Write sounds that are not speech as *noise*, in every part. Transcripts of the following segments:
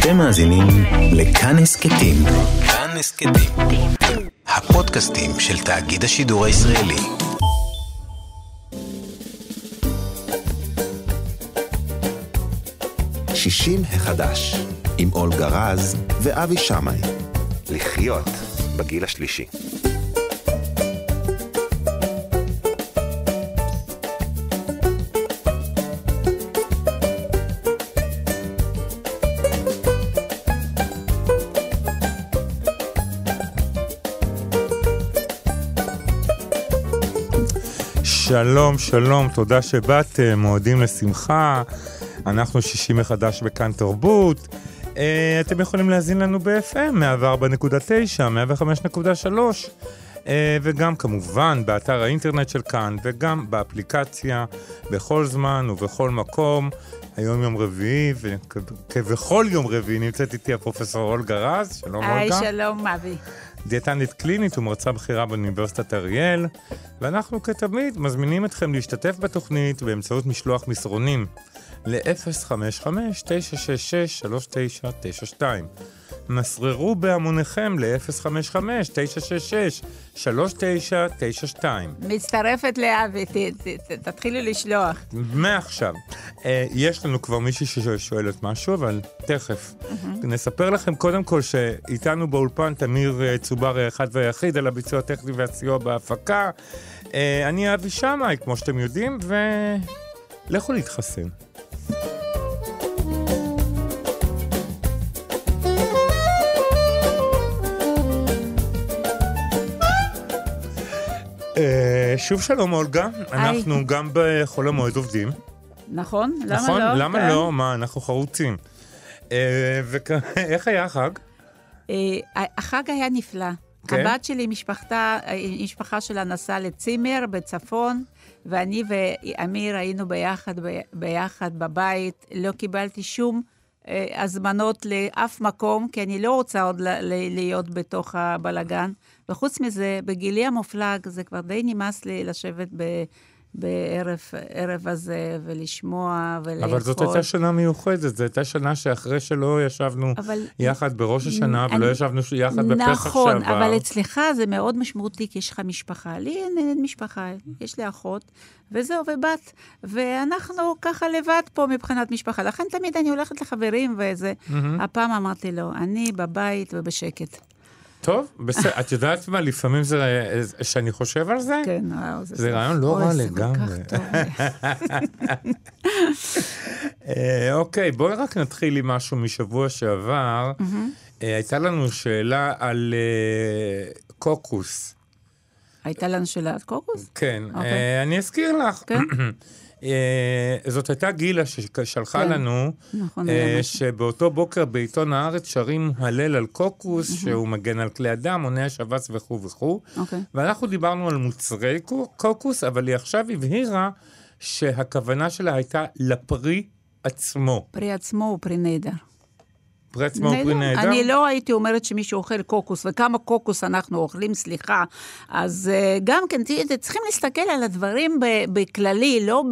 אתם מאזינים לכאן הסכתים. כאן הסכתים. הפודקאסטים של תאגיד השידור הישראלי. שישים החדש, עם אולגה רז ואבי שמאי. לחיות בגיל השלישי. שלום, שלום, תודה שבאתם, מועדים לשמחה. אנחנו שישי מחדש בכאן תרבות. Uh, אתם יכולים להזין לנו ב-FM, 104.9, 105.3, uh, וגם כמובן באתר האינטרנט של כאן, וגם באפליקציה, בכל זמן ובכל מקום. היום יום רביעי, וכבכל יום רביעי נמצאת איתי הפרופסור אולגה רז. שלום אולגה. היי, שלום, אבי. דיאטנית קלינית ומרצה בכירה באוניברסיטת אריאל, ואנחנו כתמיד מזמינים אתכם להשתתף בתוכנית באמצעות משלוח מסרונים ל-055-966-3992. מסררו בהמוניכם ל-055-966-3992. מצטרפת לאבי, תתחילו לשלוח. מעכשיו. אה, יש לנו כבר מישהי ששואלת משהו, אבל תכף. נספר לכם קודם כל שאיתנו באולפן תמיר אה, צוברי האחד והיחיד על הביצוע הטכני והסיוע בהפקה. אה, אני אבי שמאי, כמו שאתם יודעים, ולכו להתחסן. שוב שלום אולגה, אנחנו גם בחול המועד עובדים. נכון? למה נכון? לא? למה כן. לא? מה, אנחנו חרוצים. ואיך *laughs* היה החג? אה, החג היה נפלא. כן? הבת שלי, משפחתה, אה, משפחה שלה נסעה לצימר בצפון, ואני ואמיר היינו ביחד, ביחד בבית. לא קיבלתי שום אה, הזמנות לאף מקום, כי אני לא רוצה עוד להיות בתוך הבלגן. וחוץ מזה, בגילי המופלג, זה כבר די נמאס לי לשבת ב... בערב ערב הזה, ולשמוע, ולאכול. אבל זאת הייתה שנה מיוחדת, זו הייתה שנה שאחרי שלא ישבנו אבל- יחד בראש השנה, אני- ולא ישבנו יחד בפסח שעבר. נכון, אבל אצלך זה מאוד משמעותי, כי יש לך משפחה. לי אין, אין משפחה, יש לי אחות, וזהו, ובת. ואנחנו ככה לבד פה מבחינת משפחה. לכן תמיד אני הולכת לחברים וזה. הפעם אמרתי לו, אני בבית ובשקט. טוב, בסדר. את יודעת מה, לפעמים זה, שאני חושב על זה, כן, וואו, זה... זה רעיון לא רע לגמרי. אה, אוקיי, בואי רק נתחיל עם משהו משבוע שעבר. אה, הייתה לנו שאלה על אה, קוקוס. הייתה לנו שאלת קוקוס? כן, אוקיי. אה, אני אזכיר לך. כן. *clears throat* אה, זאת הייתה גילה ששלחה כן. לנו, נכון, אה. שבאותו בוקר בעיתון הארץ שרים הלל על קוקוס, שהוא מגן על כלי אדם, מונע שבץ וכו' וכו'. אוקיי. ואנחנו דיברנו על מוצרי קו- קוקוס, אבל היא עכשיו הבהירה שהכוונה שלה הייתה לפרי עצמו. פרי עצמו הוא פרי נהדר. פרי עצמו הוא פרי נהדר? אני לא הייתי אומרת שמישהו אוכל קוקוס, וכמה קוקוס אנחנו אוכלים, סליחה. אז uh, גם כן, צריכים להסתכל על הדברים בכללי, לא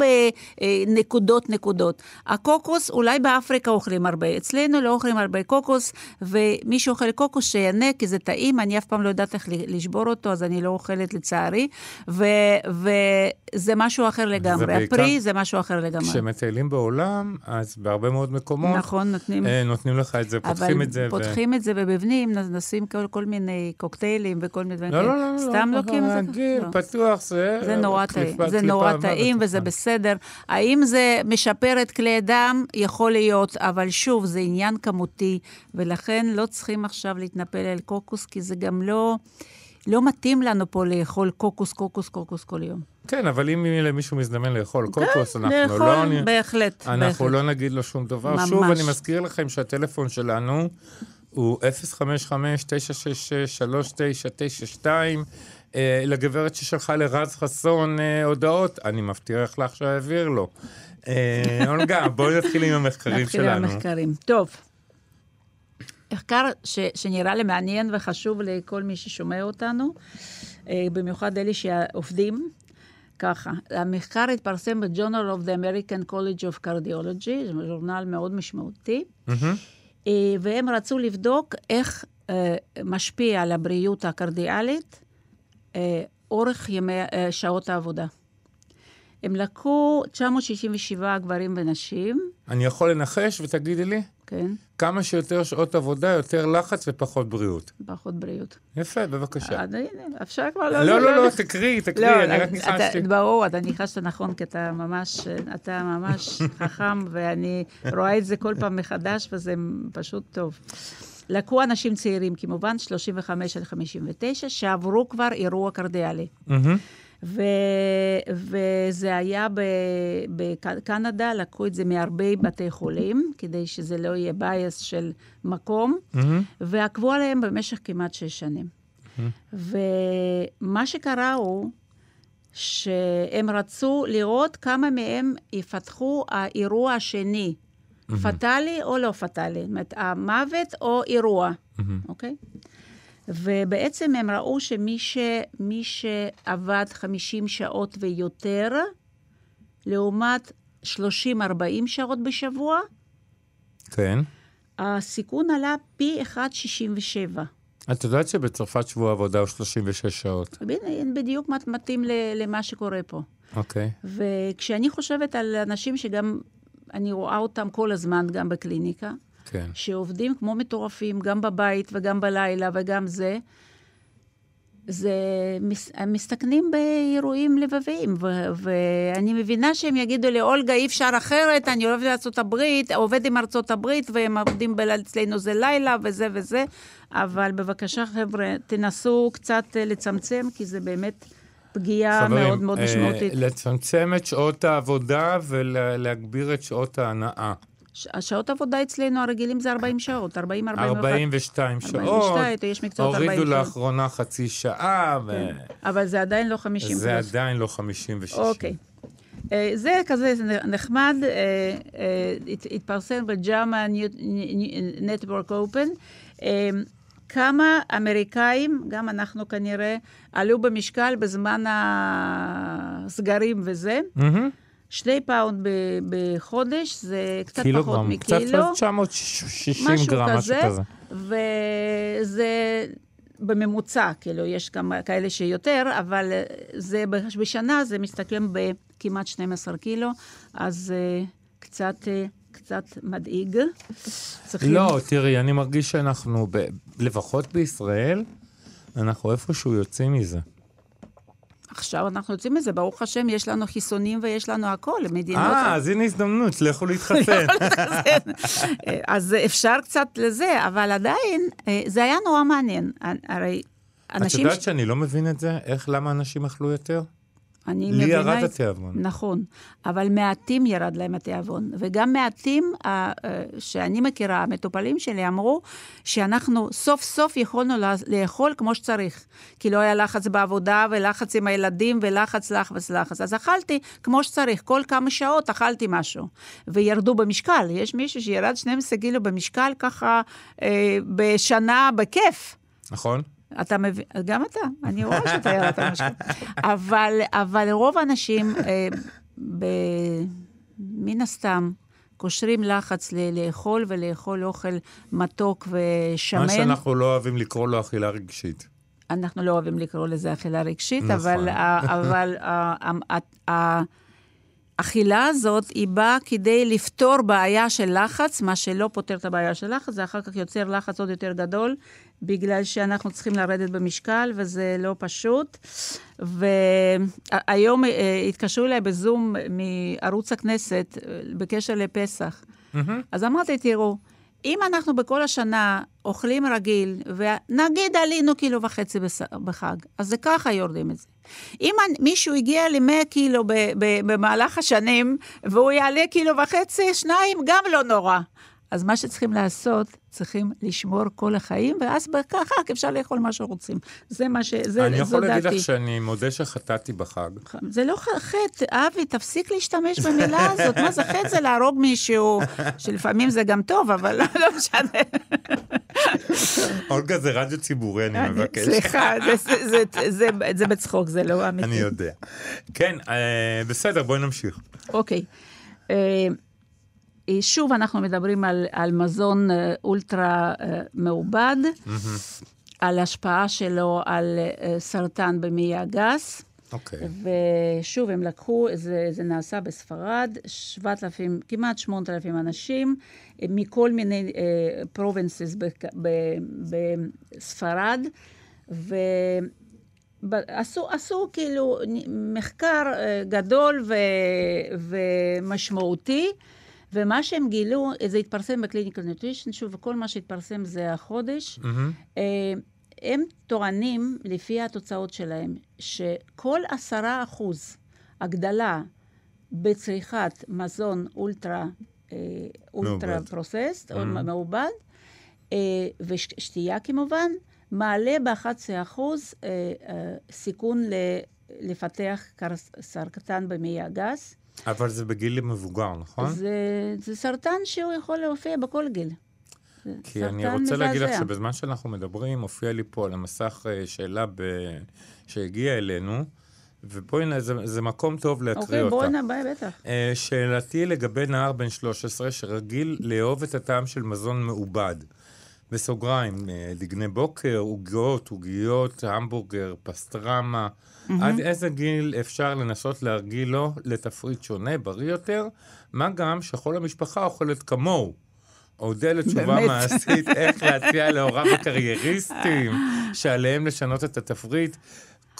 בנקודות נקודות. הקוקוס, אולי באפריקה אוכלים הרבה, אצלנו לא אוכלים הרבה קוקוס, ומי שאוכל קוקוס שיענה, כי זה טעים, אני אף פעם לא יודעת איך לשבור אותו, אז אני לא אוכלת לצערי, ו- וזה משהו אחר לגמרי. הפרי זה משהו אחר לגמרי. כשמטיילים בעולם, אז בהרבה מאוד מקומות, נכון, נותנים... אה, נותנים לך את זה, פותחים את זה. אבל פותחים את זה ובפנים נשים כל, כל מיני קוקטיילים וכל מיני דברים לא, לא, כאלה. לא, סתם לא, לוקים את זה? רגיל, לא. פתוח, זה... זה נורא טעים, זה נורא טעים וזה. בסדר. האם זה משפר את כלי הדם? יכול להיות, אבל שוב, זה עניין כמותי, ולכן לא צריכים עכשיו להתנפל על קוקוס, כי זה גם לא, לא מתאים לנו פה לאכול קוקוס, קוקוס, קוקוס כל יום. כן, אבל אם למישהו מזדמן לאכול קוקוס, אנחנו כן, לאכול, לא... נ- בהחלט, אנחנו בהחלט. לא נגיד לו שום דבר. ממש. שוב, אני מזכיר לכם שהטלפון שלנו הוא 055-966-3992. אה, לגברת ששלחה לרז חסון אה, הודעות, אני מבטיח לך שאעביר לו. אה, אולגה, בואי נתחיל עם המחקרים נתחיל עם שלנו. המחקרים. טוב. מחקר ש, שנראה לי מעניין וחשוב לכל מי ששומע אותנו, אה, במיוחד אלה שעובדים. ככה, המחקר התפרסם ב-Journal of the American College of Cardiology, זה ז'ורנל מאוד משמעותי. אה, והם רצו לבדוק איך אה, משפיע על הבריאות הקרדיאלית אורך ימי, שעות העבודה. הם לקחו 967 גברים ונשים, אני יכול לנחש ותגידי לי? כן, כמה שיותר שעות עבודה, יותר לחץ ופחות בריאות. פחות בריאות. יפה, בבקשה. אז הנה, אפשר כבר לא... לא, לא, לא, תקריאי, תקריאי, אני רק אתה- ניחשתי. ברור, אתה ניחשת נכון, כי אתה ממש, אתה ממש *laughs* חכם, ואני רואה את זה כל פעם מחדש, וזה פשוט טוב. לקחו אנשים צעירים, כמובן, 35 עד 59, שעברו כבר אירוע קרדיאלי. מהמם. ו, וזה היה בקנדה, לקחו את זה מהרבה בתי חולים, כדי שזה לא יהיה בייס של מקום, מהמם. ועקבו עליהם במשך כמעט שש שנים. ומה שקרה הוא שהם רצו לראות כמה מהם יפתחו האירוע השני, פטאלי או לא פטאלי, זאת אומרת, המוות או אירוע, אוקיי? ובעצם הם ראו שמי ש, שעבד 50 שעות ויותר, לעומת 30-40 שעות בשבוע, כן. הסיכון עלה פי 1.67. את יודעת שבצרפת שבוע עבודה הוא 36 שעות. בדיוק מת- מתאים למה שקורה פה. אוקיי. וכשאני חושבת על אנשים שגם, אני רואה אותם כל הזמן, גם בקליניקה, כן. שעובדים כמו מטורפים, גם בבית וגם בלילה וגם זה, זה, מס- הם מסתכנים באירועים לבביים, ו- ואני מבינה שהם יגידו לי, אולגה, אי אפשר אחרת, אני אוהבת לארצות הברית, עובד עם ארצות הברית, והם עובדים בלילה, אצלנו זה לילה, וזה וזה, אבל בבקשה, חבר'ה, תנסו קצת אה, לצמצם, כי זה באמת פגיעה חברים, מאוד מאוד אה, משמעותית. לצמצם את שעות העבודה ולהגביר את שעות ההנאה. השעות עבודה אצלנו הרגילים זה 40 שעות, 40, 41. 42 שעות. 42, יש מקצועות 40 הורידו שעות. לאחרונה חצי שעה, אבל זה עדיין לא 50 וזה פלוס. עדיין לא 50 ו-60. אוקיי. אה, זה כזה נחמד, אה, אה, הת- התפרסם ב JAMA Network Open. כמה אמריקאים, גם אנחנו כנראה, עלו במשקל בזמן הסגרים וזה. מהמם. שני פאונד ב- בחודש, זה קצת פחות קילוגרם, קצת מקילו. 960 משהו גרם, משהו כזה, כזה. וזה בממוצע, כאילו, יש גם כאלה שיותר, אבל זה בשנה, זה מסתכם בכמעט 12 קילו, אז אה, קצת, אה, קצת מדאיג. צריכים... לא, תראי, אני מרגיש שאנחנו, ב- לפחות בישראל, אנחנו איפשהו יוצאים מזה. עכשיו אנחנו יוצאים מזה, ברוך השם, יש לנו חיסונים ויש לנו הכל, מדינות... אה, אז הנה הזדמנות, לכו להתחסן. אה, אז אפשר קצת לזה, אבל עדיין, אה, זה היה נורא מעניין. הרי את אנשים... יודעת שאני לא מבין את זה? איך, למה אנשים אכלו יותר? אני לי מבינה ירד את- התיאבון. נכון, אבל מעטים ירד להם התיאבון. וגם מעטים אה, אה, שאני מכירה, המטופלים שלי אמרו שאנחנו סוף סוף יכולנו לאכול כמו שצריך. כי לא היה לחץ בעבודה ולחץ עם הילדים ולחץ, לחץ, לחץ. אז אכלתי כמו שצריך, כל כמה שעות אכלתי משהו. וירדו במשקל. יש מישהו שירד 12 קילו במשקל ככה אה, בשנה בכיף. נכון? אתה מבין, גם אתה, אני רואה שאתה ירדת משקל. אבל, אבל רוב האנשים, אה, ב, מן הסתם, קושרים לחץ ל- לאכול ולאכול אוכל מתוק ושמן. מה שאנחנו לא אוהבים לקרוא לו אכילה רגשית. אנחנו לא אוהבים לקרוא לזה אכילה רגשית, נכון. אבל, ה- אבל ה- ה- ה- האכילה הזאת, היא באה כדי לפתור בעיה של לחץ, מה שלא פותר את הבעיה של לחץ, זה אחר כך יוצר לחץ עוד יותר גדול, בגלל שאנחנו צריכים לרדת במשקל, וזה לא פשוט. והיום אה, התקשרו אליי בזום מערוץ הכנסת אה, בקשר לפסח. אז אמרתי, תראו, אם אנחנו בכל השנה אוכלים רגיל, ונגיד עלינו קילו וחצי בחג, אז זה ככה יורדים את זה. אם מישהו הגיע ל-100 קילו ב- ב- במהלך השנים, והוא יעלה קילו וחצי, שניים, גם לא נורא. אז מה שצריכים לעשות, צריכים לשמור כל החיים, ואז ככה אפשר לאכול מה שרוצים. זה מה ש... זה, אני יכול להגיד דעתי. לך שאני מודה שחטאתי בחג. זה לא חטא, אבי, תפסיק להשתמש במילה הזאת. מה זה חטא? זה להרוג מישהו, שלפעמים זה גם טוב, אבל *laughs* לא- משנה. אולגה, זה רדיו ציבורי, אני מבקש. סליחה, זה- זה- זה- זה- זה בצחוק, זה לא אמיתי. אני יודע. כן, אה, בסדר, בואי נמשיך. אוקיי. אה, שוב, אנחנו מדברים על, על מזון אה, אולטרה אה, מעובד, על השפעה שלו על אה, סרטן במעי הגס. אוקיי. ושוב, הם לקחו, זה, זה נעשה בספרד, 7,000, כמעט 8,000 אנשים, אה, מכל מיני provinces בספרד, ועשו עשו כאילו מחקר אה, גדול ו, ומשמעותי. ומה שהם גילו, זה התפרסם ב Clinical Nutrition, שוב, וכל מה שהתפרסם זה החודש. Mm-hmm. הם טוענים, לפי התוצאות שלהם, שכל עשרה אחוז הגדלה בצריכת מזון אולטרה, אה, אולטרה פרוססט, או. מעובד, אה, ושתייה כמובן, מעלה ב-11 אחוז סיכון לפתח סרטן במעי הגס. אבל זה בגיל מבוגר, נכון? זה, זה סרטן שהוא יכול להופיע בכל גיל. כי אני רוצה מזעזע. להגיד לך שבזמן שאנחנו מדברים, הופיע לי פה על המסך אה, שאלה ב... שהגיעה אלינו, ובואי, זה, זה מקום טוב להקריא אוקיי, אותה. אוקיי, בואי נביא, בטח. אה, שאלתי לגבי נער בן 13 שרגיל לאהוב את הטעם של מזון מעובד. בסוגריים, אה, דגני בוקר, עוגיות, עוגיות, המבורגר, פסטרמה. Mm-hmm. עד איזה גיל אפשר לנסות להרגיל לו לתפריט שונה, בריא יותר? מה גם שכל המשפחה אוכלת כמוהו. אודה לתשובה מעשית איך להציע להוריו הקרייריסטים שעליהם לשנות את התפריט.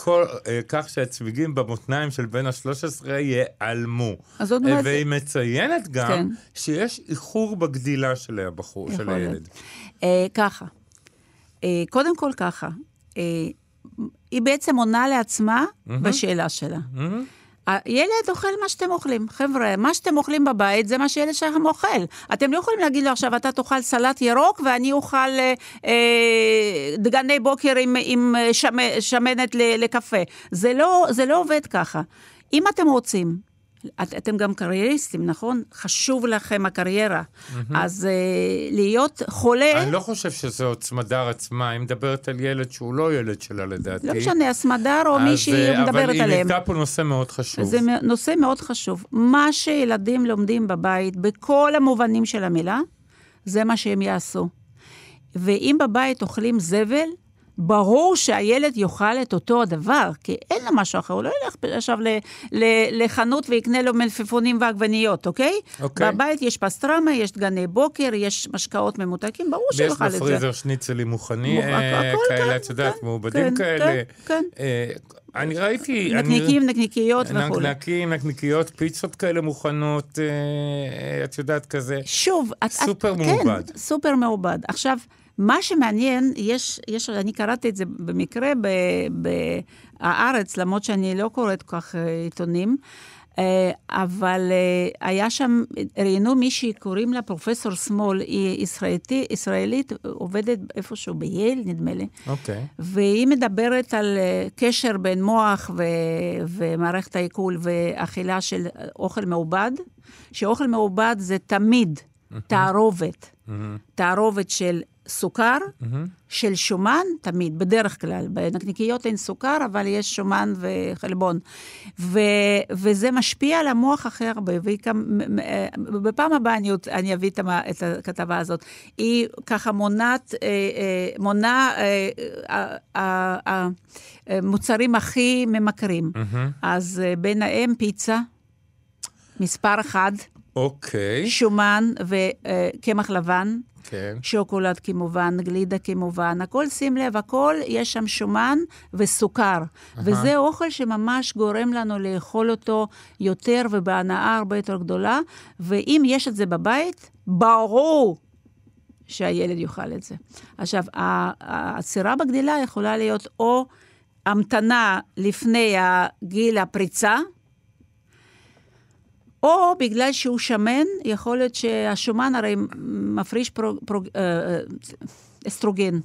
כל, אה, כך שהצמיגים במותניים של בן ה-13 ייעלמו. אז עוד מעט... והיא מציינת גם כן. שיש איחור בגדילה של הבחור, של הילד. אה, ככה, אה, קודם כל ככה, אה, היא בעצם עונה לעצמה mm-hmm. בשאלה שלה. Mm-hmm. הילד אוכל מה שאתם אוכלים. חבר'ה, מה שאתם אוכלים בבית זה מה שילד שלכם אוכל. אתם לא יכולים להגיד לו עכשיו, אתה תאכל סלט ירוק ואני אוכל אה, אה דגני בוקר עם, עם שמנת לקפה. זה לא, זה לא עובד ככה. אם אתם רוצים את, אתם גם קרייריסטים, נכון? חשוב לכם הקריירה. Mm-hmm. אז uh, להיות חולה... אני לא חושב שזו סמדר עצמה, היא מדברת על ילד שהוא לא ילד שלה לדעתי. לא משנה, הסמדר או מי שהיא אה, מדברת עליהם. אבל היא נקטה פה נושא מאוד חשוב. זה נושא מאוד חשוב. מה שילדים לומדים בבית, בכל המובנים של המילה, זה מה שהם יעשו. ואם בבית אוכלים זבל, ברור שהילד יאכל את אותו הדבר, כי אין לו משהו אחר, הוא לא ילך עכשיו לחנות ויקנה לו מלפפונים ועגבניות, אוקיי? אוקיי. בבית יש פסטרמה, יש דגני בוקר, יש משקאות ממותקים, ברור שהוא יאכל את זה. ויש בפריזר שניצלים מוכנים, אה, כאלה, את יודעת, כן, מעובדים כן, כאלה. כן, כן. אה, אני ראיתי... נקניקים, אני... נקניקיות וכו'. נקניקים, נקניקיות, פיצות כאלה מוכנות, אה, את יודעת, כזה. שוב, סופר את, מעובד. כן, סופר מעובד. עכשיו, מה שמעניין, יש, יש, אני קראתי את זה במקרה ב"הארץ", למרות שאני לא קוראת כל כך אה, עיתונים, אה, אבל אה, היה שם, ראיינו מישהי, קוראים לה פרופסור שמאל, היא ישראלית, ישראלית עובדת איפשהו בייל, נדמה לי. אוקיי. Okay. והיא מדברת על קשר בין מוח ו, ומערכת העיכול ואכילה של אוכל מעובד, שאוכל מעובד זה תמיד תערובת, תערובת של סוכר, mm-hmm. של שומן, תמיד, בדרך כלל. בנקניקיות אין סוכר, אבל יש שומן וחלבון. ו, וזה משפיע על המוח הכי הרבה. ובפעם הבאה אני, אני אביא את הכתבה הזאת. היא ככה מונעת, אה, אה, מונה המוצרים אה, הכי ממכרים. Mm-hmm. אז ביניהם פיצה, מספר אחד. אוקיי. Okay. שומן וקמח לבן. כן. שוקולד כמובן, גלידה כמובן, הכל, שים לב, הכל, יש שם שומן וסוכר. Uh-huh. וזה אוכל שממש גורם לנו לאכול אותו יותר ובהנאה הרבה יותר גדולה, ואם יש את זה בבית, ברור שהילד יאכל את זה. עכשיו, העצירה בגדילה יכולה להיות או המתנה לפני גיל הפריצה, או בגלל שהוא שמן, יכול להיות שהשומן הרי מפריש פרוג... פרוג... אה, אסטרוגן.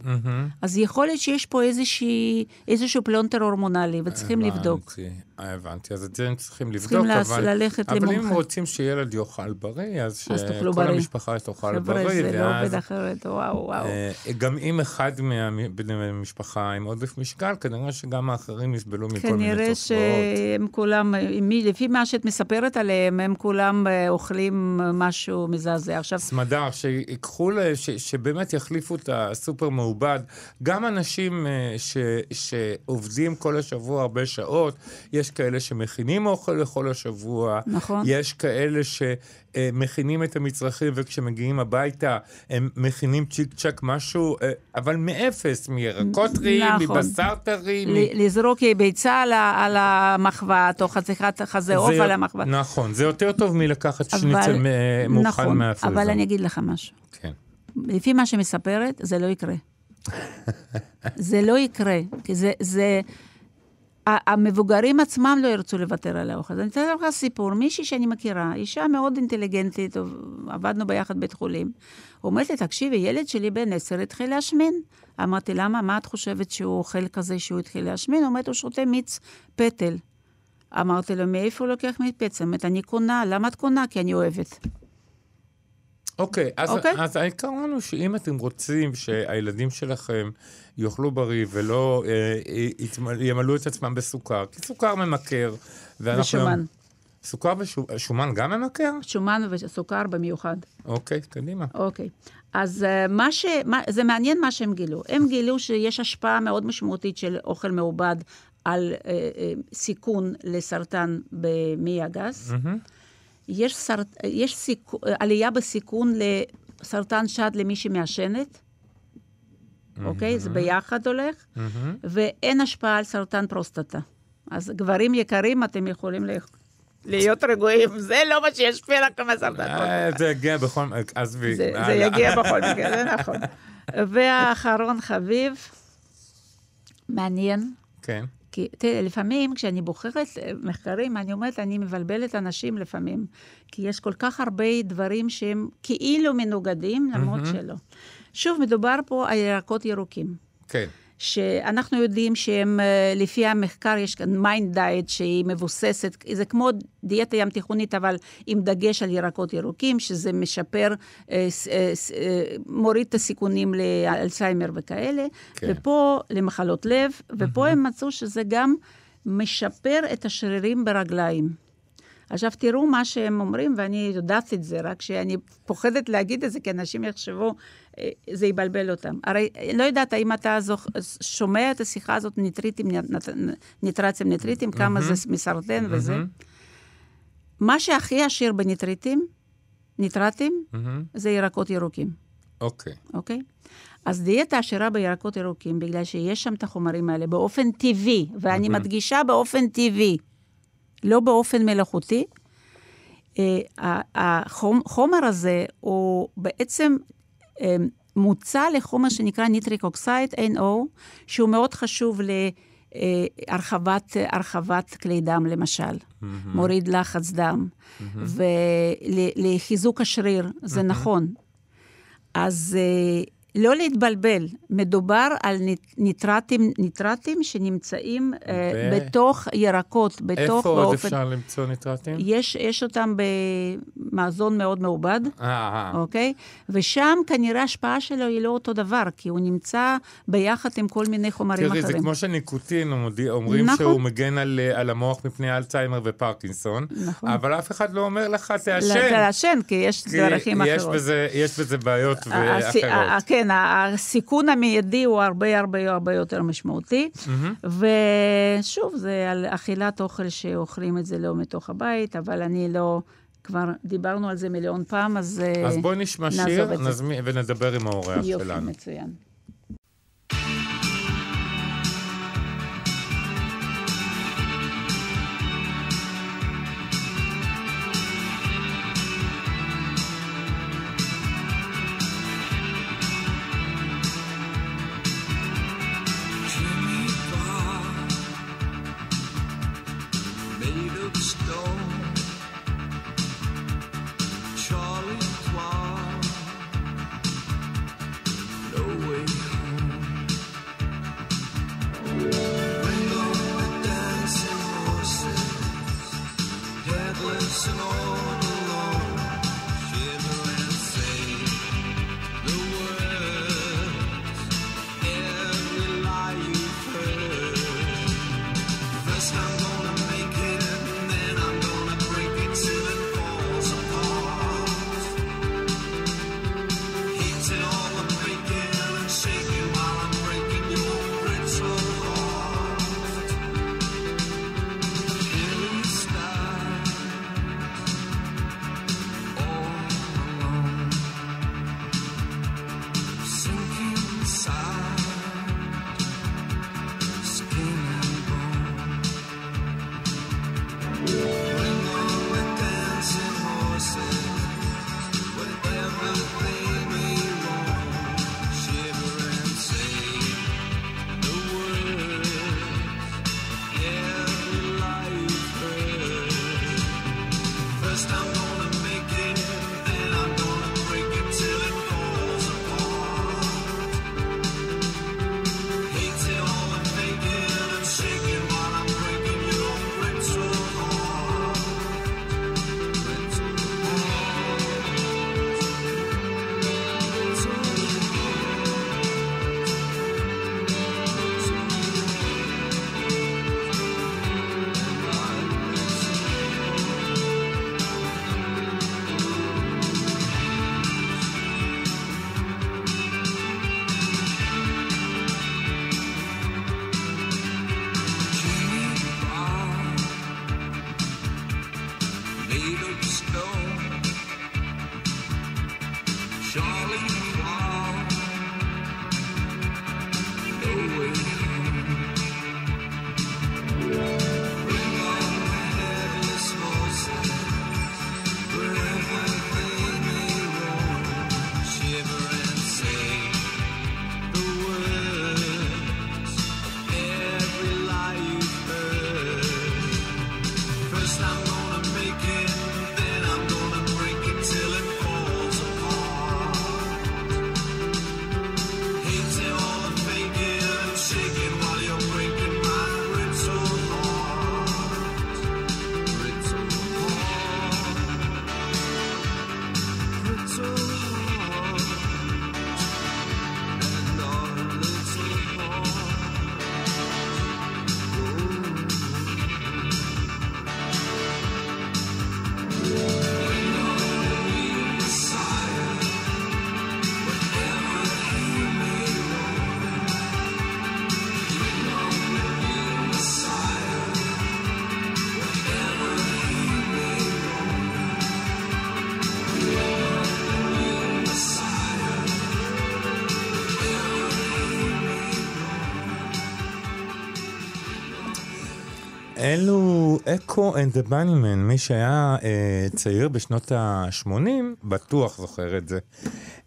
אז יכול להיות שיש פה איזושהי, איזשהו פלונטר הורמונלי, וצריכים לבדוק. הבנתי, אה, הבנתי, אז את זה הם צריכים לבדוק, צריכים אבל... ללכת אבל אם למומחה. רוצים שילד יאכל בריא, אז אז שכל. המשפחה תאכל חבר'ה, בריא, זה לא. עובד אחרת, וואו, וואו. אה, גם אם אחד מבני המשפחה עם עודף משקל, כנראה שגם האחרים יסבלו מכל מיני כנראה תופעות. שהם כולם, מי- לפי מה שאת מספרת עליהם, הם כולם אה, אוכלים משהו מזעזע. עכשיו, סמדר, שיקחו, שבאמת יחליפו את הסופר מעובד. גם אנשים אה, ש, שעובדים כל השבוע הרבה שעות, יש כאלה שמכינים אוכל לכל השבוע. נכון. יש כאלה שמכינים את המצרכים, וכשמגיעים הביתה הם מכינים צ'יק צ'אק משהו, אה, אבל מאפס, מירקות טריים, נכון. מבשר טרי. מ- לזרוק ביצה על על המחבת, או חתיכת חזה עוף על המחבת. נכון, זה יותר טוב מלקחת אבל- שניצל מוכן נכון, מהפריזה. אבל אני אגיד לך משהו. כן. לפי מה שמספרת, זה לא יקרה. זה לא יקרה, כי זה... זה... המבוגרים עצמם לא ירצו לוותר על האוכל. אז אני אתן לך סיפור. מישהי שאני מכירה, אישה מאוד אינטליגנטית, עבדנו ביחד בבית חולים, אומרת לי, תקשיבי, ילד שלי בן עשר התחיל להשמין. אמרתי, למה? מה את חושבת שהוא אוכל כזה שהוא התחיל להשמין? אומרת, הוא שותה מיץ פטל. אמרתי לו, מאיפה הוא לוקח מיץ פטל? אומרת, אני קונה. למה את קונה? כי אני אוהבת. אוקיי, אז, אוקיי. אז העיקרון הוא שאם אתם רוצים שהילדים שלכם יאכלו בריא ולא אה, יתמל- ימלאו את עצמם בסוכר, כי סוכר ממכר. ואנחנו- ושומן. סוכר ושומן גם ממכר? שומן וסוכר במיוחד. אוקיי, קדימה. אוקיי. אז אה, מה ש... מה, זה מעניין מה שהם גילו. הם גילו שיש השפעה מאוד משמעותית של אוכל מעובד על אה, אה, סיכון לסרטן במעי הגס. יש, סרט... יש סיכו... עלייה בסיכון לסרטן שד למי שמעשנת. אוקיי? זה ביחד הולך. ואין השפעה על סרטן פרוסטטה. אז גברים יקרים, אתם יכולים ל... להיות רגועים. זה לא מה שישפיע לכם על סרטן פרוסטטה. אה, זה יגיע בכל... עזבי. זה, הלאה. יגיע בכל מקרה, זה נכון. *laughs* והאחרון חביב, מעניין, כן. כי תראה, לפעמים כשאני בוחרת אה, מחקרים, אני אומרת, אני מבלבלת אנשים לפעמים, כי יש כל כך הרבה דברים שהם כאילו מנוגדים, למרות שלא. שוב, מדובר פה על ירקות ירוקים. כן. שאנחנו יודעים שהם, אה, לפי המחקר, יש כאן MIND diet שהיא מבוססת, זה כמו דיאטה ים תיכונית, אבל עם דגש על ירקות ירוקים, שזה משפר, אה, אה, מוריד את הסיכונים לאלצהיימר וכאלה, כן. ופה למחלות לב, ופה הם מצאו שזה גם משפר את השרירים ברגליים. עכשיו תראו מה שהם אומרים, ואני יודעת את זה, רק שאני פוחדת להגיד את זה, כי אנשים יחשבו, אה, זה יבלבל אותם. הרי אה, לא יודעת האם אתה זוכ... שומע את השיחה הזאת, ניטריטים, ניטרצים, ניטריטים, כמה זה מסרטן וזה. מה שהכי עשיר בניטריטים, ניטרטים, זה ירקות ירוקים. אוקיי. אוקיי? אז דיאטה עשירה בירקות ירוקים, בגלל שיש שם את החומרים האלה באופן טבעי, ואני מדגישה באופן טבעי, לא באופן מלאכותי. אה, החומר הזה הוא בעצם אה, מוצא לחומר שנקרא nitric oxide, NO, שהוא מאוד חשוב להרחבת הרחבת כלי דם, למשל. מוריד לחץ דם, ולחיזוק השריר, זה נכון. אז אה, לא להתבלבל, מדובר על ניט- ניטרטים, ניטרטים שנמצאים אה, ו- בתוך ירקות, בתוך איפה עוד באופן... אפשר למצוא ניטרטים? יש, יש אותם במזון מאוד מעובד, אה, אה. אוקיי? ושם כנראה ההשפעה שלו היא לא אותו דבר, כי הוא נמצא ביחד עם כל מיני חומרים תראי, זה אחרים. כמו שניקוטין, אומרים נכון. שהוא מגן על, על המוח מפני אלצהיימר ופרקינסון, נכון. אבל אף אחד לא אומר לך, תעשן. לעשן, כי יש כי דרכים יש אחרות. בזה, יש בזה בעיות הס- ה- אחרות. כן, הסיכון המיידי הוא הרבה הרבה הרבה יותר משמעותי. ושוב, זה על אכילת אוכל שאוכלים את זה לא מתוך הבית, אבל אני לא... כבר דיברנו על זה מיליון פעם, אז... אז בואי נשמע שיר. נזמין- ונדבר עם האורח יופי, שלנו. מצוין. Echo and the Bunnymen, מי שהיה אה, צעיר בשנות ה-80, בטוח זוכר את זה.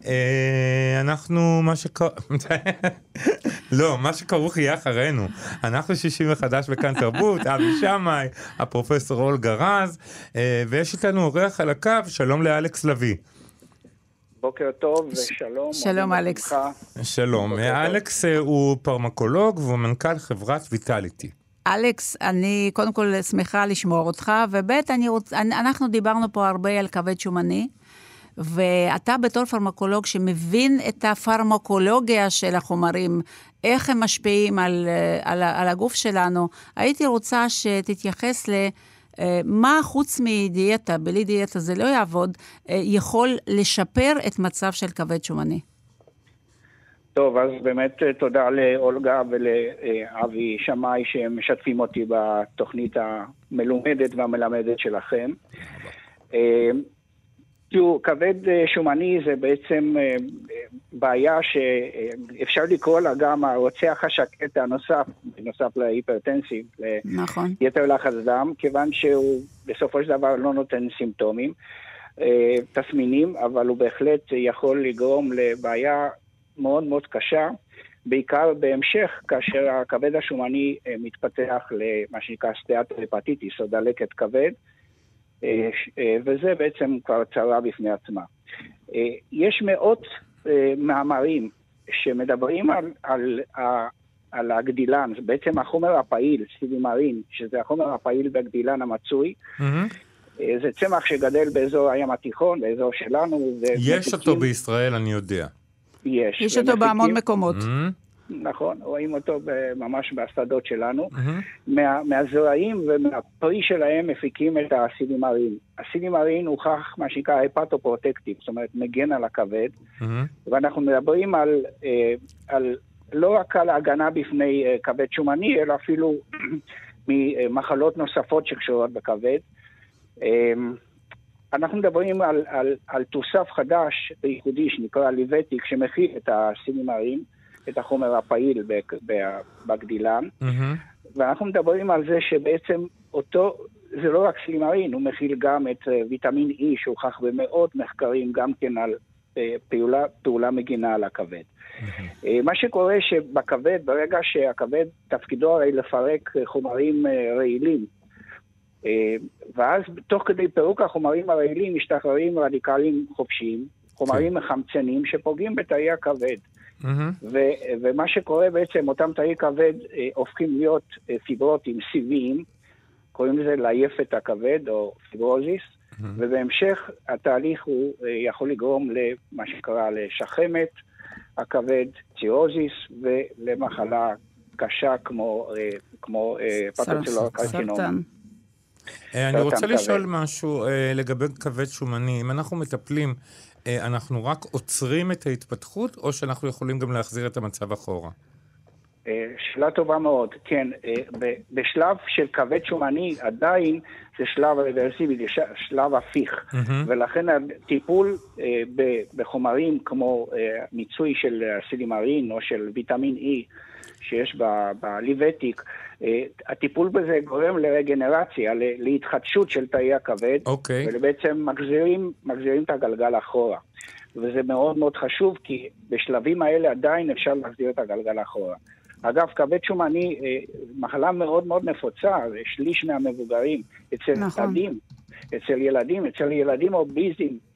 אה, אנחנו, מה שקרה... *laughs* לא, מה שכרוך יהיה אחרינו. אנחנו שישים וחדש בכאן תרבות, *laughs* אבי שמאי, הפרופסור אולגה רז, אה, ויש איתנו אורח על הקו, שלום לאלכס לביא. בוקר טוב ושלום. שלום, אלכס. שלום. אלכס אה, הוא פרמקולוג והוא מנכ"ל חברת ויטליטי. אלכס, אני קודם כל שמחה לשמוע אותך, וב' רוצ... אנחנו דיברנו פה הרבה על כבד שומני, ואתה בתור פרמקולוג שמבין את הפרמקולוגיה של החומרים, איך הם משפיעים על, על, על הגוף שלנו, הייתי רוצה שתתייחס ל... אה, מה חוץ מדיאטה, בלי דיאטה זה לא יעבוד, אה, יכול לשפר את מצב של כבד שומני. טוב, אז באמת אה, תודה לאולגה ולאבי שמאי שמשתפים אותי בתוכנית המלומדת והמלמדת שלכם. אה, תראו, כבד אה, שומני זה בעצם בעיה שאפשר לקרוא לה גם הרוצח השקט הנוסף, בנוסף להיפרטנסיב, נכון. יתר לחץ דם, כיוון שהוא בסופו של דבר לא נותן סימפטומים, תסמינים, אבל הוא בהחלט יכול לגרום לבעיה מאוד מאוד קשה, בעיקר בהמשך, כאשר הכבד השומני אה, מתפתח למה שנקרא סטיאטו-הפטיטיס או דלקת כבד, אה, אה, וזה בעצם כבר צרה בפני עצמה. יש מאות מאמרים שמדברים על, על, על הגדילן, בעצם החומר הפעיל, סילימרין, שזה החומר הפעיל בגדילן המצוי. זה צמח שגדל באזור הים התיכון, באזור שלנו. יש אותו בישראל, אני יודע. יש. יש אותו בהמון מקומות. נכון, רואים אותו ממש בשדות שלנו. מהמם. מה, מהזרעים ומהפרי שלהם מפיקים את הסילימרין. הסילימרין הוכח מה שנקרא הפטופרוטקטיב, זאת אומרת מגן על הכבד, מהמם. ואנחנו מדברים על, אה, על לא רק על ההגנה בפני אה, כבד שומני, אלא אפילו *clears throat* ממחלות נוספות שקשורות בכבד. אנחנו מדברים על, על, על תוסף חדש וייחודי שנקרא ליבטיק, שמכיל את הסילימרין, את החומר הפעיל בק- ב- בגדילן. מהמם. ואנחנו מדברים על זה שבעצם אותו, זה לא רק סלימרין, הוא מכיל גם את אה, ויטמין E שהוכח במאות מחקרים גם כן על אה, פעולה, פעולה מגינה על הכבד. אה, מה שקורה שבכבד, ברגע שהכבד תפקידו הרי לפרק חומרים רעילים, ואז תוך כדי פירוק החומרים הרעילים משתחררים רדיקלים חופשיים, חומרים מחמצנים שפוגעים בתאי הכבד. מהמם. ו- ומה שקורה בעצם, אותם תאי כבד אה, הופכים להיות אה, פיברוטים סיביים, קוראים לזה לעייף את הכבד או פיברוזיס, ובהמשך התהליך הוא אה, יכול לגרום למה שקרה לשחמת הכבד, צירוזיס, ולמחלה קשה כמו, אה, כמו אה, פטוצילור קרצינום. אה, אני רוצה כבד. לשאול משהו אה, לגבי כבד שומני. אם אנחנו מטפלים, אה, אנחנו רק עוצרים את ההתפתחות, או שאנחנו יכולים גם להחזיר את המצב אחורה? שאלה טובה מאוד, כן. ב- בשלב של כבד שומני עדיין זה שלב רוורסיבי, זה שלב הפיך. ולכן הטיפול ב- בחומרים כמו מיצוי של סילימרין או של ויטמין E שיש ב- בליבטיק, אה, הטיפול בזה גורם לרגנרציה, להתחדשות של תאי הכבד, אוקיי. ובעצם מחזירים, מחזירים את הגלגל אחורה. וזה מאוד מאוד חשוב, כי בשלבים האלה עדיין אפשר להחזיר את הגלגל אחורה. אגב, כבד שומני, אה, מחלה מאוד מאוד נפוצה, זה שליש מהמבוגרים, אצל נכון. ילדים, אצל ילדים, אצל ילדים אוביזים אה,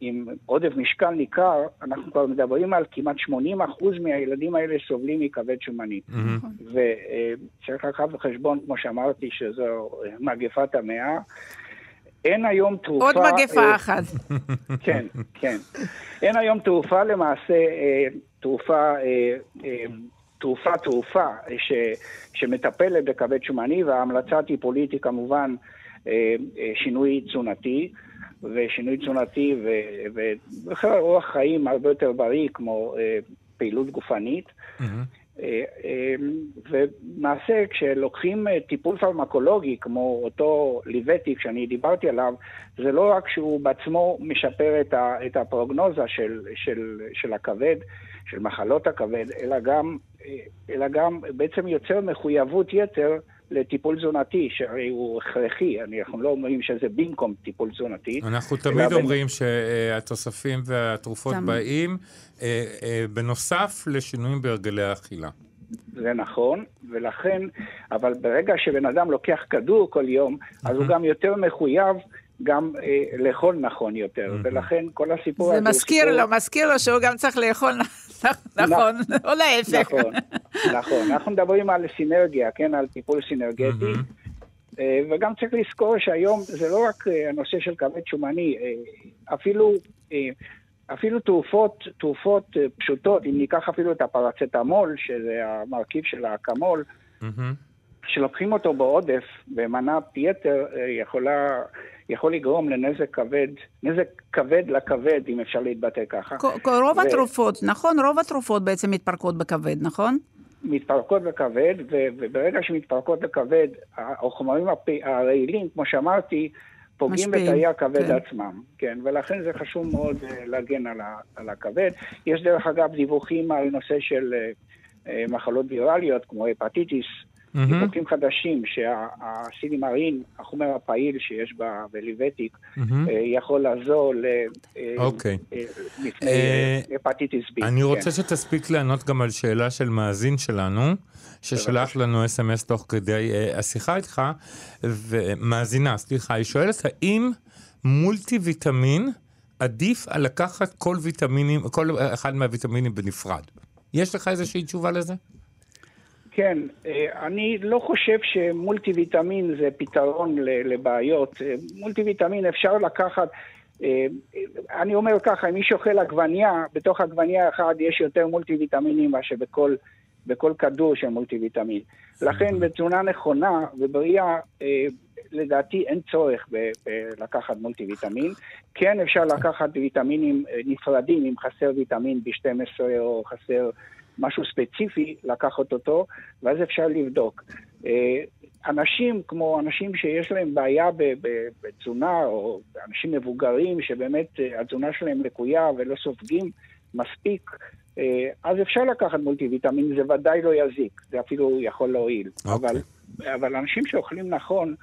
עם עודף משקל ניכר, אנחנו כבר מדברים על כמעט 80% מהילדים האלה סובלים מכבד שומני. מהמם. וצריך לקחת בחשבון, כמו שאמרתי, שזו אה, מגפת המאה. אין היום תרופה... עוד מגפה אה, אחת. *laughs* כן, כן. אין היום תרופה למעשה, אה, תרופה, אה, אה, תרופה, תרופה, ש, שמטפלת בכבד שומני, וההמלצה הטיפולית היא כמובן אה, אה, שינוי תזונתי, ושינוי תזונתי ו- ובכלל אורח חיים הרבה יותר בריא, כמו אה, פעילות גופנית. מהמם. אה, אה, ולמעשה כשלוקחים אה, טיפול פרמקולוגי כמו אותו ליבטיק שאני דיברתי עליו, זה לא רק שהוא בעצמו משפר את, ה, את הפרוגנוזה של, של, של הכבד, של מחלות הכבד, אלא גם, אה, אלא גם בעצם יוצר מחויבות יתר לטיפול תזונתי, שהרי הוא הכרחי, אנחנו לא אומרים שזה במקום טיפול תזונתי. אנחנו תמיד אומרים שהתוספים והתרופות תמיד. באים אה, אה, בנוסף לשינויים בהרגלי האכילה. זה נכון, ולכן, אבל ברגע שבן אדם לוקח כדור כל יום, אז הוא גם יותר מחויב גם אה, לאכול נכון יותר, ולכן כל הסיפור זה הזה הוא מזכיר סיפור- לו, מזכיר לו שהוא גם צריך לאכול נכון, או להפך. נכון, נכון. אנחנו מדברים על סינרגיה, כן, על טיפול סינרגטי. אה, וגם צריך לזכור שהיום זה לא רק אה, הנושא של כבד שומני, אה, אפילו, אה, אפילו תרופות, תרופות פשוטות, אם ניקח אפילו את הפרצטמול, שזה המרכיב של האקמול, מהמם. שלוקחים אותו בעודף במנת יתר, יכולה, יכול לגרום לנזק כבד, נזק כבד לכבד, אם אפשר להתבטא ככה. רוב ו- התרופות, נכון, רוב התרופות בעצם מתפרקות בכבד, נכון? מתפרקות בכבד, ו- וברגע שמתפרקות בכבד, החומרים הפ- הרעילים, כמו שאמרתי, פוגעים בתאי הכבד כן. עצמם, כן, ולכן זה חשוב מאוד אה, להגן על, ה- על הכבד. יש דרך אגב דיווחים על נושא של אה, אה, מחלות ויראליות, כמו הפטיטיס, מהמם. דיווחים חדשים שהסילימרין, החומר הפעיל שיש בה בליבטיק, מהמם. אה, יכול לעזור ל- אה, אוקיי. אה, לפני הפטיטיס B. אני כן. רוצה שתספיק לענות גם על שאלה של מאזין שלנו, ששלח לנו אס.אם.אס תוך כדי אה, השיחה איתך, ומאזינה, סליחה, היא שואלת האם מולטי ויטמין עדיף על לקחת כל ויטמינים, כל אחד מהוויטמינים בנפרד. יש לך איזושהי תשובה לזה? כן, אה, אני לא חושב שמולטי ויטמין זה פתרון לבעיות. אה, מולטי ויטמין אפשר לקחת, אה, אני אומר ככה, אם מי שאוכל עגבנייה, בתוך עגבנייה אחת יש יותר מולטי ויטמינים מאשר בכל, בכל כדור של מולטי ויטמין. לכן בתזונה נכונה ובריאה, אה, לדעתי אין צורך ב- ב- לקחת מולטי ויטמין. כן אפשר לקחת ויטמינים נפרדים, אם חסר ויטמין B12 או חסר משהו ספציפי, לקחת אותו, ואז אפשר לבדוק. אה, אנשים כמו אנשים שיש להם בעיה בתזונה, או אנשים מבוגרים שבאמת אה, התזונה שלהם לקויה ולא סופגים מספיק, אה, אז אפשר לקחת מולטי ויטמין, זה ודאי לא יזיק, זה אפילו יכול להועיל. אוקיי. אבל, אבל אנשים שאוכלים נכון,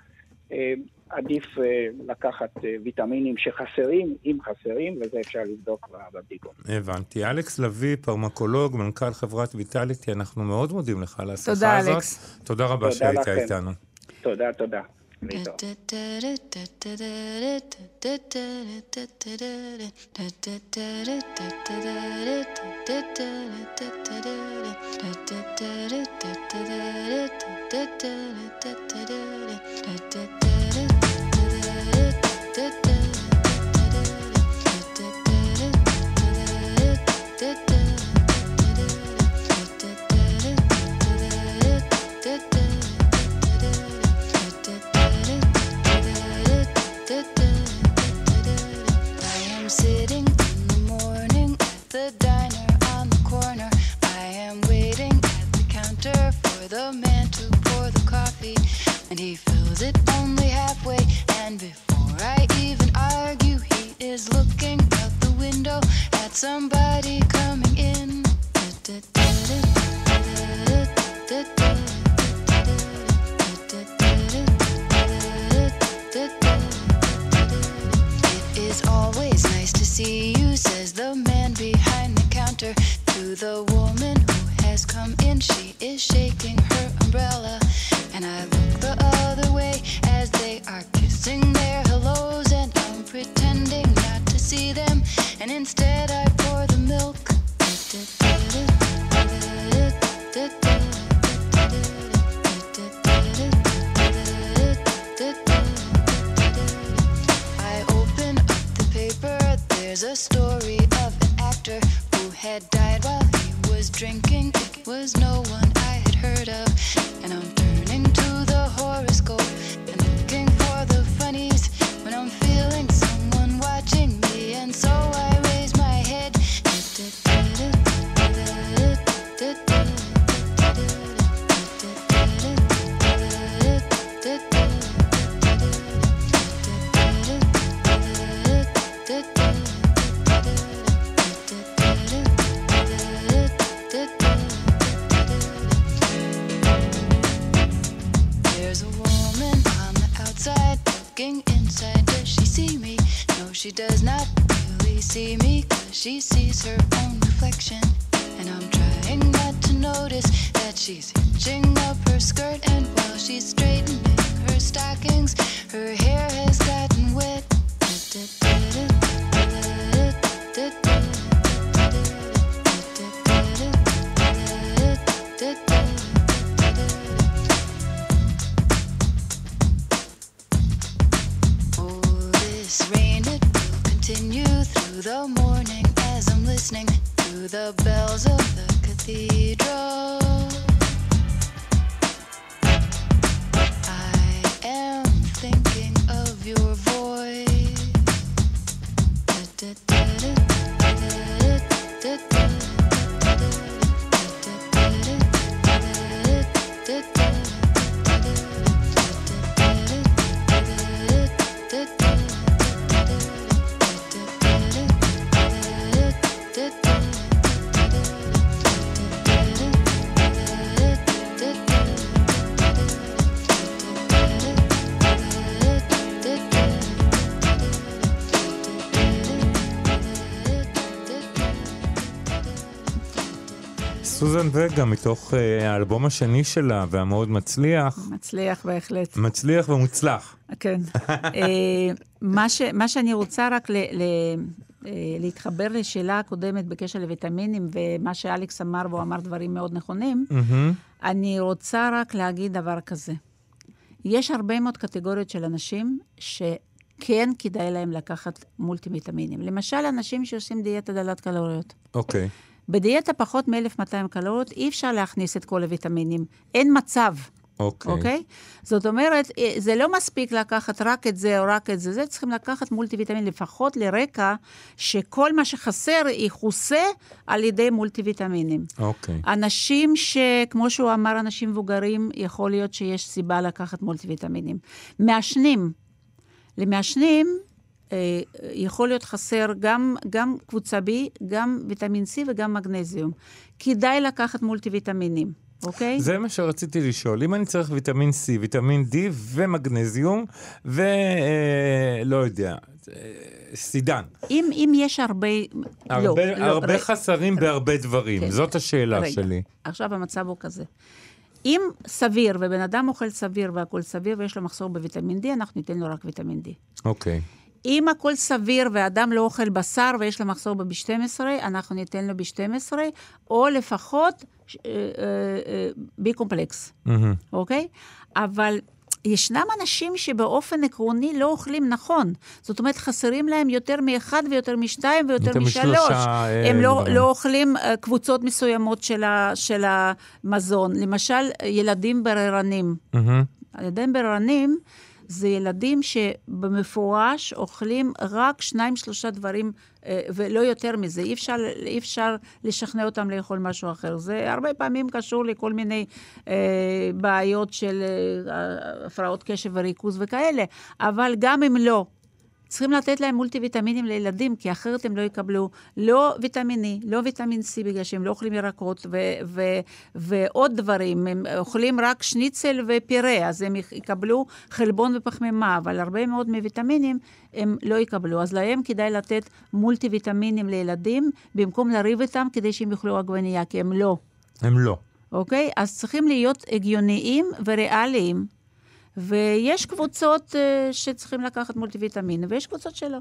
עדיף אה, לקחת אה, ויטמינים שחסרים, אם חסרים, וזה אפשר לבדוק בבדיקות. הבנתי. אלכס לביא, פרמקולוג, מנכ"ל חברת ויטליטי, אנחנו מאוד מודים לך על השיחה תודה, הזאת. אלכס. תודה רבה תודה שהיית לכם. איתנו. תודה, תודה. da, da. She does not really see me, cause she sees her own reflection. And I'm trying not to notice that she's hitching סוזן וגה, מתוך אה, האלבום השני שלה, והמאוד מצליח, מצליח בהחלט. מצליח ומוצלח. כן. אה, מה, ש, מה שאני רוצה רק ל, ל, אה, להתחבר לשאלה הקודמת בקשר לוויטמינים, ומה שאלכס אמר, והוא אמר דברים מאוד נכונים. אני רוצה רק להגיד דבר כזה. יש הרבה מאוד קטגוריות של אנשים שכן כדאי להם לקחת מולטיוויטמינים. למשל, אנשים שעושים דיאטה דלת קלוריות. אוקיי. בדיאטה פחות מ-1200 קלוריות אי אפשר להכניס את כל הוויטמינים. אין מצב. אוקיי. אוקיי? זאת אומרת, אה, זה לא מספיק לקחת רק את זה או רק את זה, זה צריכים לקחת מולטי ויטמין, לפחות לרקע שכל מה שחסר יכוסה על ידי מולטי ויטמינים. אוקיי. אנשים שכמו שהוא אמר, אנשים מבוגרים, יכול להיות שיש סיבה לקחת מולטי ויטמינים. מעשנים, למעשנים יכול להיות חסר גם, גם קבוצה B, גם ויטמין C וגם מגנזיום. כדאי לקחת מולטי ויטמינים, אוקיי? זה מה שרציתי לשאול. אם אני צריך ויטמין C, ויטמין D ומגנזיום, ולא יודע, אה, סידן. אם, אם יש הרבה... הרבה, לא, לא, הרבה רגע, חסרים בהרבה דברים, כן. זאת השאלה רגע. שלי. עכשיו המצב הוא כזה. אם סביר, ובן אדם אוכל סביר והכול סביר ויש לו מחסור בוויטמין D, אנחנו ניתן לו רק ויטמין D. אוקיי. אם הכל סביר ואדם לא אוכל בשר ויש לו מחסור ב-B12, אנחנו ניתן לו B12, או לפחות אה, אה, אה, B קומפלקס, מהמם. אוקיי? אבל ישנם אנשים שבאופן עקרוני לא אוכלים נכון. זאת אומרת, חסרים להם יותר מאחד ויותר משתיים ויותר יותר משלוש. משלושה, הם לא. לא אוכלים קבוצות מסוימות של, ה, של המזון. למשל, ילדים בררנים. ילדים בררנים זה ילדים שבמפורש אוכלים רק שניים, שלושה דברים, אה, ולא יותר מזה. אי אפשר, אי אפשר לשכנע אותם לאכול משהו אחר. זה הרבה פעמים קשור לכל מיני אה, בעיות של אה, הפרעות קשב וריכוז וכאלה, אבל גם אם לא, צריכים לתת להם מולטי ויטמינים לילדים, כי אחרת הם לא יקבלו לא ויטמין E, לא ויטמין C, בגלל שהם לא אוכלים ירקות ו- ו- ועוד דברים. הם אוכלים רק שניצל ופירה, אז הם יקבלו חלבון ופחמימה, אבל הרבה מאוד מוויטמינים הם לא יקבלו. אז להם כדאי לתת מולטי ויטמינים לילדים, במקום לריב איתם כדי שהם יאכלו עגבנייה, כי הם לא. הם לא. אוקיי? אז צריכים להיות הגיוניים וריאליים. ויש קבוצות uh, שצריכים לקחת מולטיוויטמין, ויש קבוצות שלא.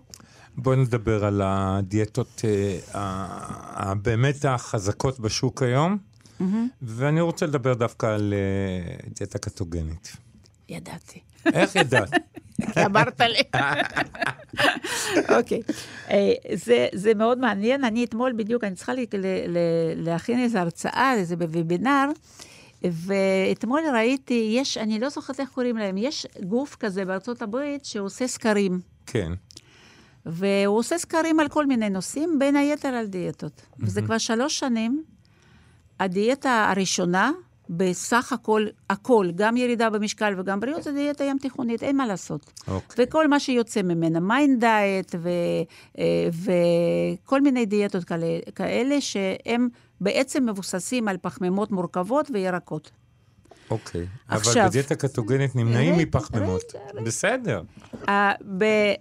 בואי נדבר על הדיאטות אה, ה- ה- באמת החזקות בשוק היום, ואני רוצה לדבר דווקא על אה, דיאטה קטוגנית. ידעתי. איך ידעת? *laughs* כי אמרת לי. אוקיי. אה, זה, מאוד מעניין. אני אתמול בדיוק, אני צריכה להכין איזו הרצאה, איזה וובינר, ואתמול ראיתי, יש, אני לא זוכרת איך קוראים להם, יש גוף כזה בארצות הברית שעושה סקרים. כן. והוא עושה סקרים על כל מיני נושאים, בין היתר על דיאטות. וזה כבר שלוש שנים. הדיאטה הראשונה, בסך הכל, הכל, גם ירידה במשקל וגם בריאות, זה דיאטה ים תיכונית, אין מה לעשות. אוקיי. וכל מה שיוצא ממנה, MIND diet וכל מיני דיאטות כאלה, כאלה שהם בעצם מבוססים על פחמימות מורכבות וירקות. אוקיי. אבל עכשיו- בדיאטה קטוגנית נמנעים רגע, מפחמימות. רגע, רגע. בסדר. אה, ב-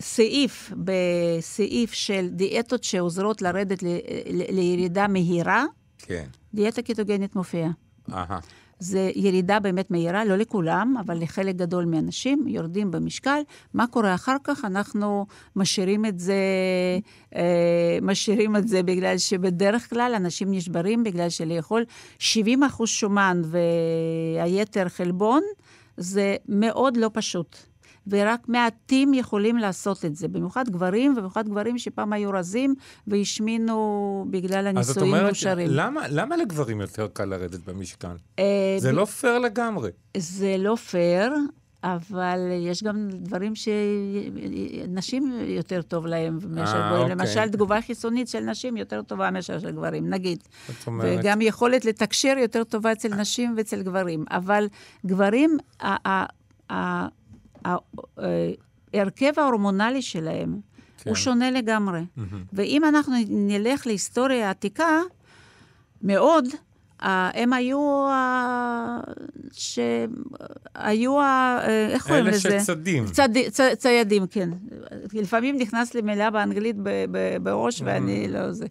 סעיף, בסעיף של דיאטות שעוזרות לרדת ל, ל, לירידה מהירה, כן. דיאטה קיטוגנית מופיעה. אהה. זה ירידה באמת מהירה, לא לכולם, אבל לחלק גדול מהאנשים, יורדים במשקל. מה קורה אחר כך? אנחנו משאירים את זה, אה, משאירים את זה בגלל שבדרך כלל אנשים נשברים בגלל שלאכול 70 אחוז שומן והיתר חלבון, זה מאוד לא פשוט. ורק מעטים יכולים לעשות את זה, במיוחד גברים, ובמיוחד גברים שפעם היו רזים והשמינו בגלל אז את הנישואים אומרת, מאושרים. למה, למה לגברים יותר קל לרדת במשקל? אה, זה ב- לא פייר לגמרי. זה לא פייר, אבל יש גם דברים שנשים יותר טוב להם מאשר אה, גברים. אוקיי. למשל, תגובה חיסונית של נשים יותר טובה מאשר של גברים, נגיד. זאת אומרת, וגם יכולת לתקשר יותר טובה אצל נשים ואצל גברים. אבל גברים, ההרכב ההורמונלי שלהם כן. הוא שונה לגמרי. ואם אנחנו נלך להיסטוריה העתיקה, מאוד, אה, הם היו, אה, שהיו, ה- אה, איך קוראים אלה לזה? שצדים. צד, צ, ציידים, כן. לפעמים נכנס לי מילה באנגלית ב, ב, בראש, ואני לא זה.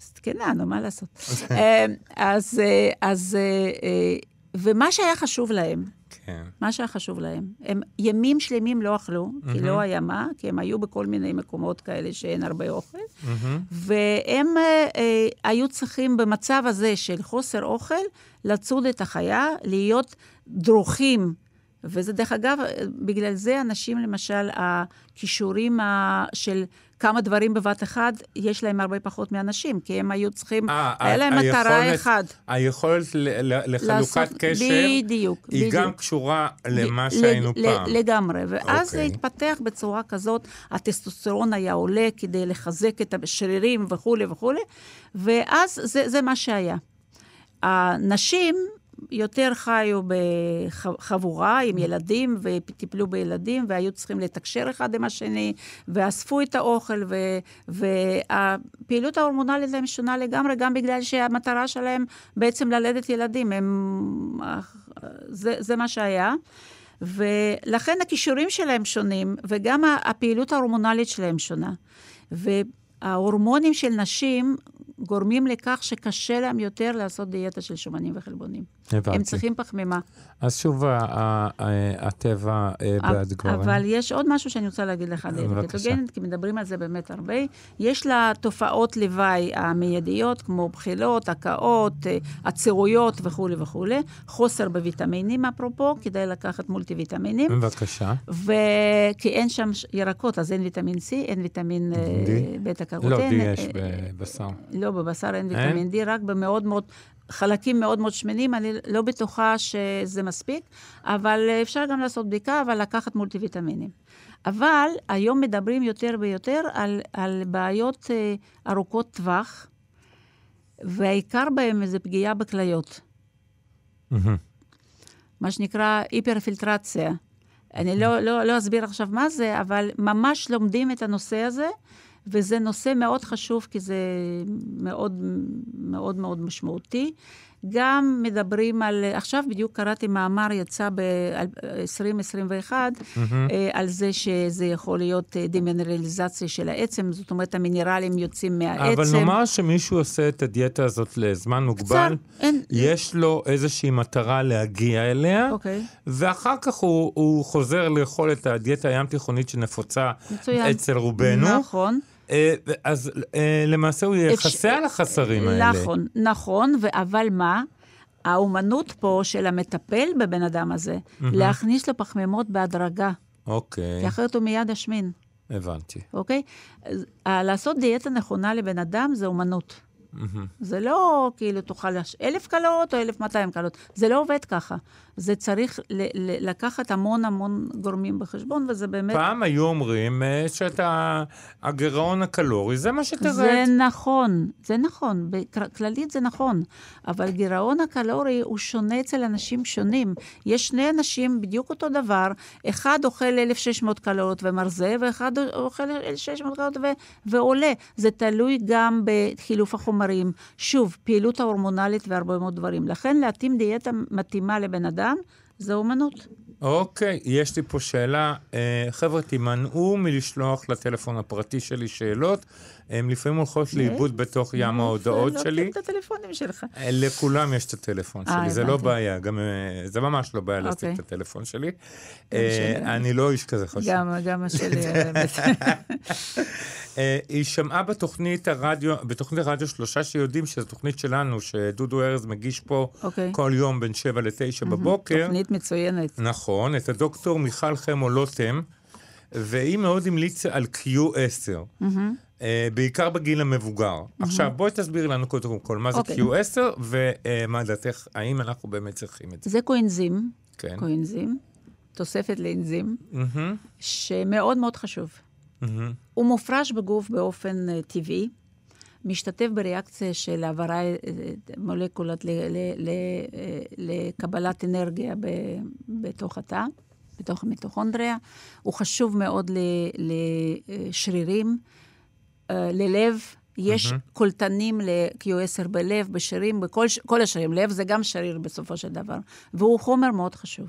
זקנה, נו, מה לעשות? *laughs* אה, אז, אה, אז, אה, אה, ומה שהיה חשוב להם, כן. מה שהיה חשוב להם, הם ימים שלמים לא אכלו, כי לא היה מה, כי הם היו בכל מיני מקומות כאלה שאין הרבה אוכל, והם אה, אה, היו צריכים במצב הזה של חוסר אוכל, לצוד את החיה, להיות דרוכים. וזה, דרך אגב, בגלל זה אנשים, למשל, הכישורים ה- של כמה דברים בבת אחת, יש להם הרבה פחות מאנשים, כי הם היו צריכים, אה, היה להם מטרה אחת. היכולת לחלוקת לעשות- קשר, בדיוק, היא גם בדיוק. קשורה למה שהיינו ל- פעם. לגמרי, ואז זה אוקיי. התפתח בצורה כזאת, הטסטוסטרון היה עולה כדי לחזק את השרירים וכולי וכולי, ואז זה, זה מה שהיה. הנשים יותר חיו בחבורה עם ילדים וטיפלו בילדים והיו צריכים לתקשר אחד עם השני ואספו את האוכל ו- והפעילות ההורמונלית להם שונה לגמרי גם בגלל שהמטרה שלהם בעצם ללדת ילדים. הם, זה, זה מה שהיה. ולכן הכישורים שלהם שונים, וגם הפעילות ההורמונלית שלהם שונה. וההורמונים של נשים גורמים לכך שקשה להם יותר לעשות דיאטה של שומנים וחלבונים. הבנתי. הם צריכים פחמימה. אז שוב, הטבע אה, בעד גברים. אבל יש עוד משהו שאני רוצה להגיד לך, בבקשה. קטוגנית, כי מדברים על זה באמת הרבה. יש לה תופעות לוואי המיידיות, כמו בחילות, הקאות, אה, עצירויות וכולי וכולי. חוסר בוויטמינים, אפרופו, כדאי לקחת מולטי ויטמינים. בבקשה. וכי אין שם ירקות, אז אין ויטמין C, אין ויטמין אה, D? בטא קרוטן. לא, די יש אה, בבשר. לא, בבשר אין? ויטמין D, רק במאוד מאוד, חלקים מאוד מאוד שמנים, אני לא בטוחה שזה מספיק, אבל אפשר גם לעשות בדיקה, אבל לקחת מולטי ויטמינים. אבל היום מדברים יותר ויותר על, על בעיות אה, ארוכות טווח, והעיקר בהם זה פגיעה בכליות. מהמם. מה שנקרא היפרפילטרציה. אני לא, לא, לא אסביר עכשיו מה זה, אבל ממש לומדים את הנושא הזה, וזה נושא מאוד חשוב, כי זה מאוד מאוד מאוד משמעותי. גם מדברים על, עכשיו בדיוק קראתי מאמר, יצא ב-2021, על זה שזה יכול להיות אה, דמינרליזציה של העצם, זאת אומרת, המינרלים יוצאים מהעצם. אבל נאמר שמישהו עושה את הדיאטה הזאת לזמן מוגבל, קצר, אין- יש לו איזושהי מטרה להגיע אליה, אוקיי. ואחר כך הוא, הוא חוזר לאכול את הדיאטה הים תיכונית שנפוצה מצוין. אצל רובנו. נכון. אה, אז אה, למעשה הוא יכסה על החסרים האלה. נכון, נכון, אבל מה? האומנות פה של המטפל בבן אדם הזה, להכניס לו פחמימות בהדרגה, אוקיי, כי אחרת הוא מיד ישמין, הבנתי. אוקיי? אה, לעשות דיאטה נכונה לבן אדם זה אומנות. זה לא כאילו תאכל לש- אלף קלות או אלף מאתיים קלות, זה לא עובד ככה. זה צריך ל- ל- לקחת המון המון גורמים בחשבון, וזה באמת... פעם היו אומרים אה, שאת ה- הגירעון הקלורי, זה מה שתרד. זה נכון, זה נכון, בכללית זה נכון, אבל גירעון הקלורי הוא שונה אצל אנשים שונים. יש שני אנשים בדיוק אותו דבר, אחד אוכל 1,600 קלוריות ומרזה, ואחד אוכל 1,600 קלוריות ו- ועולה. זה תלוי גם בחילוף החומרים. שוב, פעילות ההורמונלית והרבה מאוד דברים. לכן להתאים דיאטה מתאימה לבן אדם, זה אומנות. אוקיי, יש לי פה שאלה. אה, חבר'ה, תימנעו מלשלוח לטלפון הפרטי שלי שאלות. הן לפעמים הולכות לאיבוד בתוך ים ההודעות לא שלי. לוקחים את הטלפונים שלך. אה, לכולם יש את הטלפון אה, שלי, זה לא הבנתי. בעיה, גם, אה, זה ממש לא בעיה להשיג אוקיי. את הטלפון שלי. אה, שלי. אני לא איש כזה חשוב. גם, גם השלי. *laughs* אה, *laughs* היא שמעה בתוכנית הרדיו, בתוכנית הרדיו שלושה שיודעים שזו תוכנית שלנו, שדודו ארז מגיש פה אוקיי. כל יום בין שבע לתשע בבוקר. תוכנית מצוינת. נכון, את הדוקטור מיכל חמו לוטם, והיא מאוד המליצה על Q10, אה, בעיקר בגיל המבוגר. עכשיו, בואי תסבירי לנו קודם כל מה זה אוקיי. Q10, ומה דעתך, האם אנחנו באמת צריכים את זה. זה קואנזים, כן. קואנזים, תוספת לאנזים, מהמם, שמאוד מאוד חשוב. מהמם. הוא מופרש בגוף באופן אה, טבעי, משתתף בריאקציה של העברה אה, מולקולות ל- ל- ל- אה, לקבלת אנרגיה ב- בתוך התא, בתוך המיטוכונדריה. הוא חשוב מאוד ל- לשרירים, ללב. יש קולטנים ל-Q10 בלב, בשרירים, בכל כל השרירים. לב זה גם שריר בסופו של דבר, והוא חומר מאוד חשוב.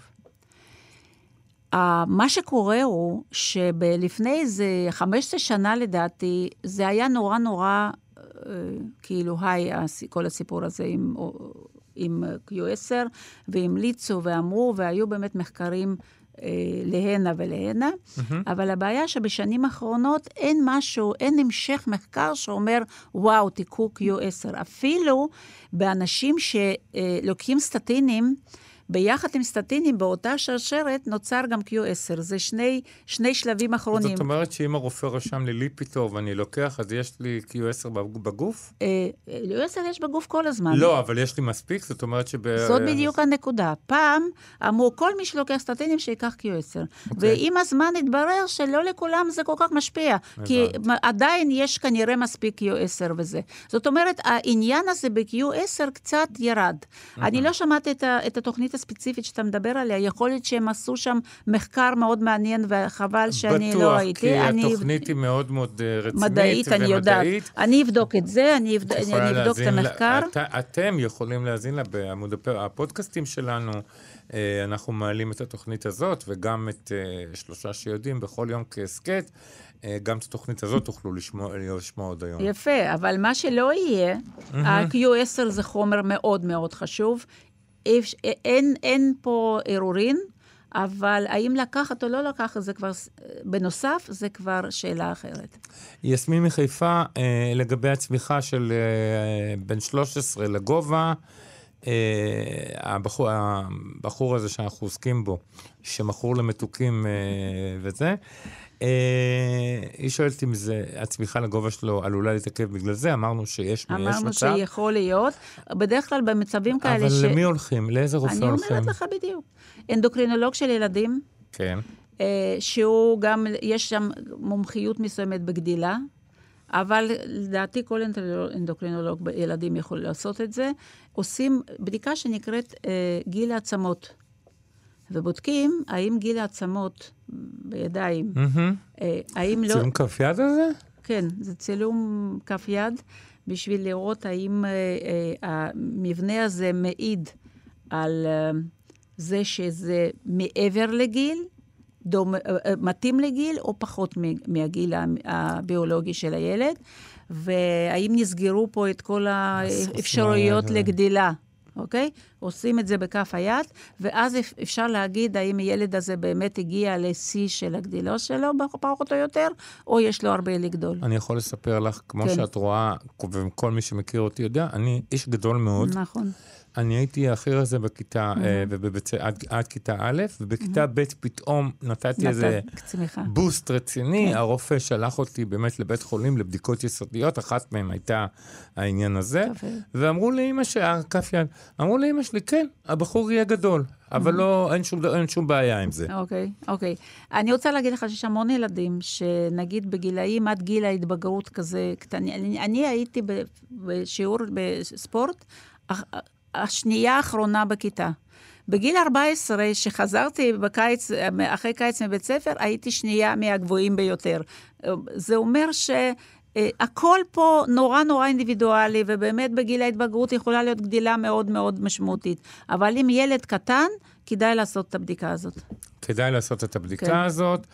מה שקורה הוא שלפני איזה 15 שנה לדעתי, זה היה נורא נורא, uh, כאילו, היי, כל הסיפור הזה עם, עם Q10, והמליצו ואמרו, והיו באמת מחקרים uh, להנה ולהנה, אבל הבעיה שבשנים האחרונות אין משהו, אין המשך מחקר שאומר, וואו, תיקחו Q10. אפילו באנשים שלוקחים סטטינים, ביחד עם סטטינים, באותה שרשרת, נוצר גם Q10. זה שני, שני שלבים אחרונים. זאת אומרת שאם הרופא רשם לי ליפיטור ואני לוקח, אז יש לי Q10 בגוף? אה, Q10 יש בגוף כל הזמן. לא, אבל יש לי מספיק, זאת אומרת שב... זאת בדיוק הנקודה. פעם אמרו, כל מי שלוקח סטטינים שייקח Q10. ועם הזמן התברר שלא לכולם זה כל כך משפיע, כי. עדיין יש כנראה מספיק Q10 וזה. זאת אומרת, העניין הזה ב-Q10 קצת ירד. אני לא שמעתי את התוכנית הספציפית שאתה מדבר עליה, יכול להיות שהם עשו שם מחקר מאוד מעניין, וחבל שאני לא ראיתי. בטוח, אני- כי התוכנית היא מאוד מאוד אה, רצינית מדעית, אני יודעת. ומדעית. אני אבדוק את זה, אני אבד- אני אבדוק את להאזין לה- המחקר. את- אתם יכולים להאזין לה בעמוד הפ- הפודקאסטים שלנו. אה, אנחנו מעלים את התוכנית הזאת, וגם את אה, שלושה שיודעים בכל יום כהסכת. גם את התוכנית הזאת תוכלו לשמוע לשמוע עוד היום. יפה, אבל מה שלא יהיה, ה-Q10 זה חומר מאוד מאוד חשוב. אי- אין, אין פה ערעורין, אבל האם לקחת או לא לקחת, זה כבר, בנוסף, זה כבר שאלה אחרת. יסמין מחיפה, אה, לגבי הצמיחה של אה, בין 13 לגובה, אה, הבחור, הבחור הזה שאנחנו עוסקים בו, שמכור למתוקים אה, וזה, אה, היא שואלת אם זה, הצמיחה לגובה שלו עלולה להתעכב בגלל זה, אמרנו שיש יש אמרנו מצב. שיכול להיות, בדרך כלל במצבים כאלה אבל ש... למי הולכים? לאיזה רופא אני הולכים? אומרת לך בדיוק. אנדוקרינולוג של ילדים, כן. אה, שהוא גם, יש שם מומחיות מסוימת בגדילה, אבל לדעתי כל אנדוקרינולוג- אנדוקרינולוג בילדים יכול לעשות את זה. עושים בדיקה שנקראת אה, גיל העצמות, ובודקים האם גיל העצמות בידיים. אה, האם לא... צילום כף יד הזה? כן, זה צילום כף יד, בשביל לראות האם אה, אה, המבנה הזה מעיד על אה, זה שזה מעבר לגיל, דומה, אה, אה, מתאים לגיל, או פחות מהגיל הביולוגי של הילד, והאם נסגרו פה את כל האפשרויות לגדילה. אוקיי? עושים את זה בכף היד, ואז אפ- אפשר להגיד האם הילד הזה באמת הגיע לשיא של הגדילה שלו, פחות או יותר, או יש לו הרבה לגדול. אני יכול לספר לך, כמו כן. שאת רואה, וכל מי שמכיר אותי יודע, אני איש גדול מאוד. נכון. אני הייתי הכי רזה בכיתה, אה, ובבית- עד, עד כיתה א', ובכיתה ב' פתאום נתתי איזה צמיחה. בוסט רציני, כן. הרופא שלח אותי באמת לבית חולים לבדיקות יסודיות, אחת מהן הייתה העניין הזה. ואמרו לאימא שלי, כף יד, אמרו לאימא שלי, כן, הבחור יהיה גדול, אבל לא, אין שום, אין שום בעיה עם זה. אוקיי, אוקיי. אני רוצה להגיד לך שיש המון ילדים שנגיד בגילאים עד גיל ההתבגרות כזה קטני. אני, אני הייתי בשיעור בספורט השנייה האחרונה בכיתה. בגיל 14, שחזרתי בקיץ, אחרי קיץ מבית ספר, הייתי שנייה מהגבוהים ביותר. זה אומר ש... אה, הכל פה נורא נורא אינדיבידואלי, ובאמת בגיל ההתבגרות יכולה להיות גדילה מאוד מאוד משמעותית. אבל אם ילד קטן, כדאי לעשות את הבדיקה הזאת. כדאי לעשות את הבדיקה כן. הזאת.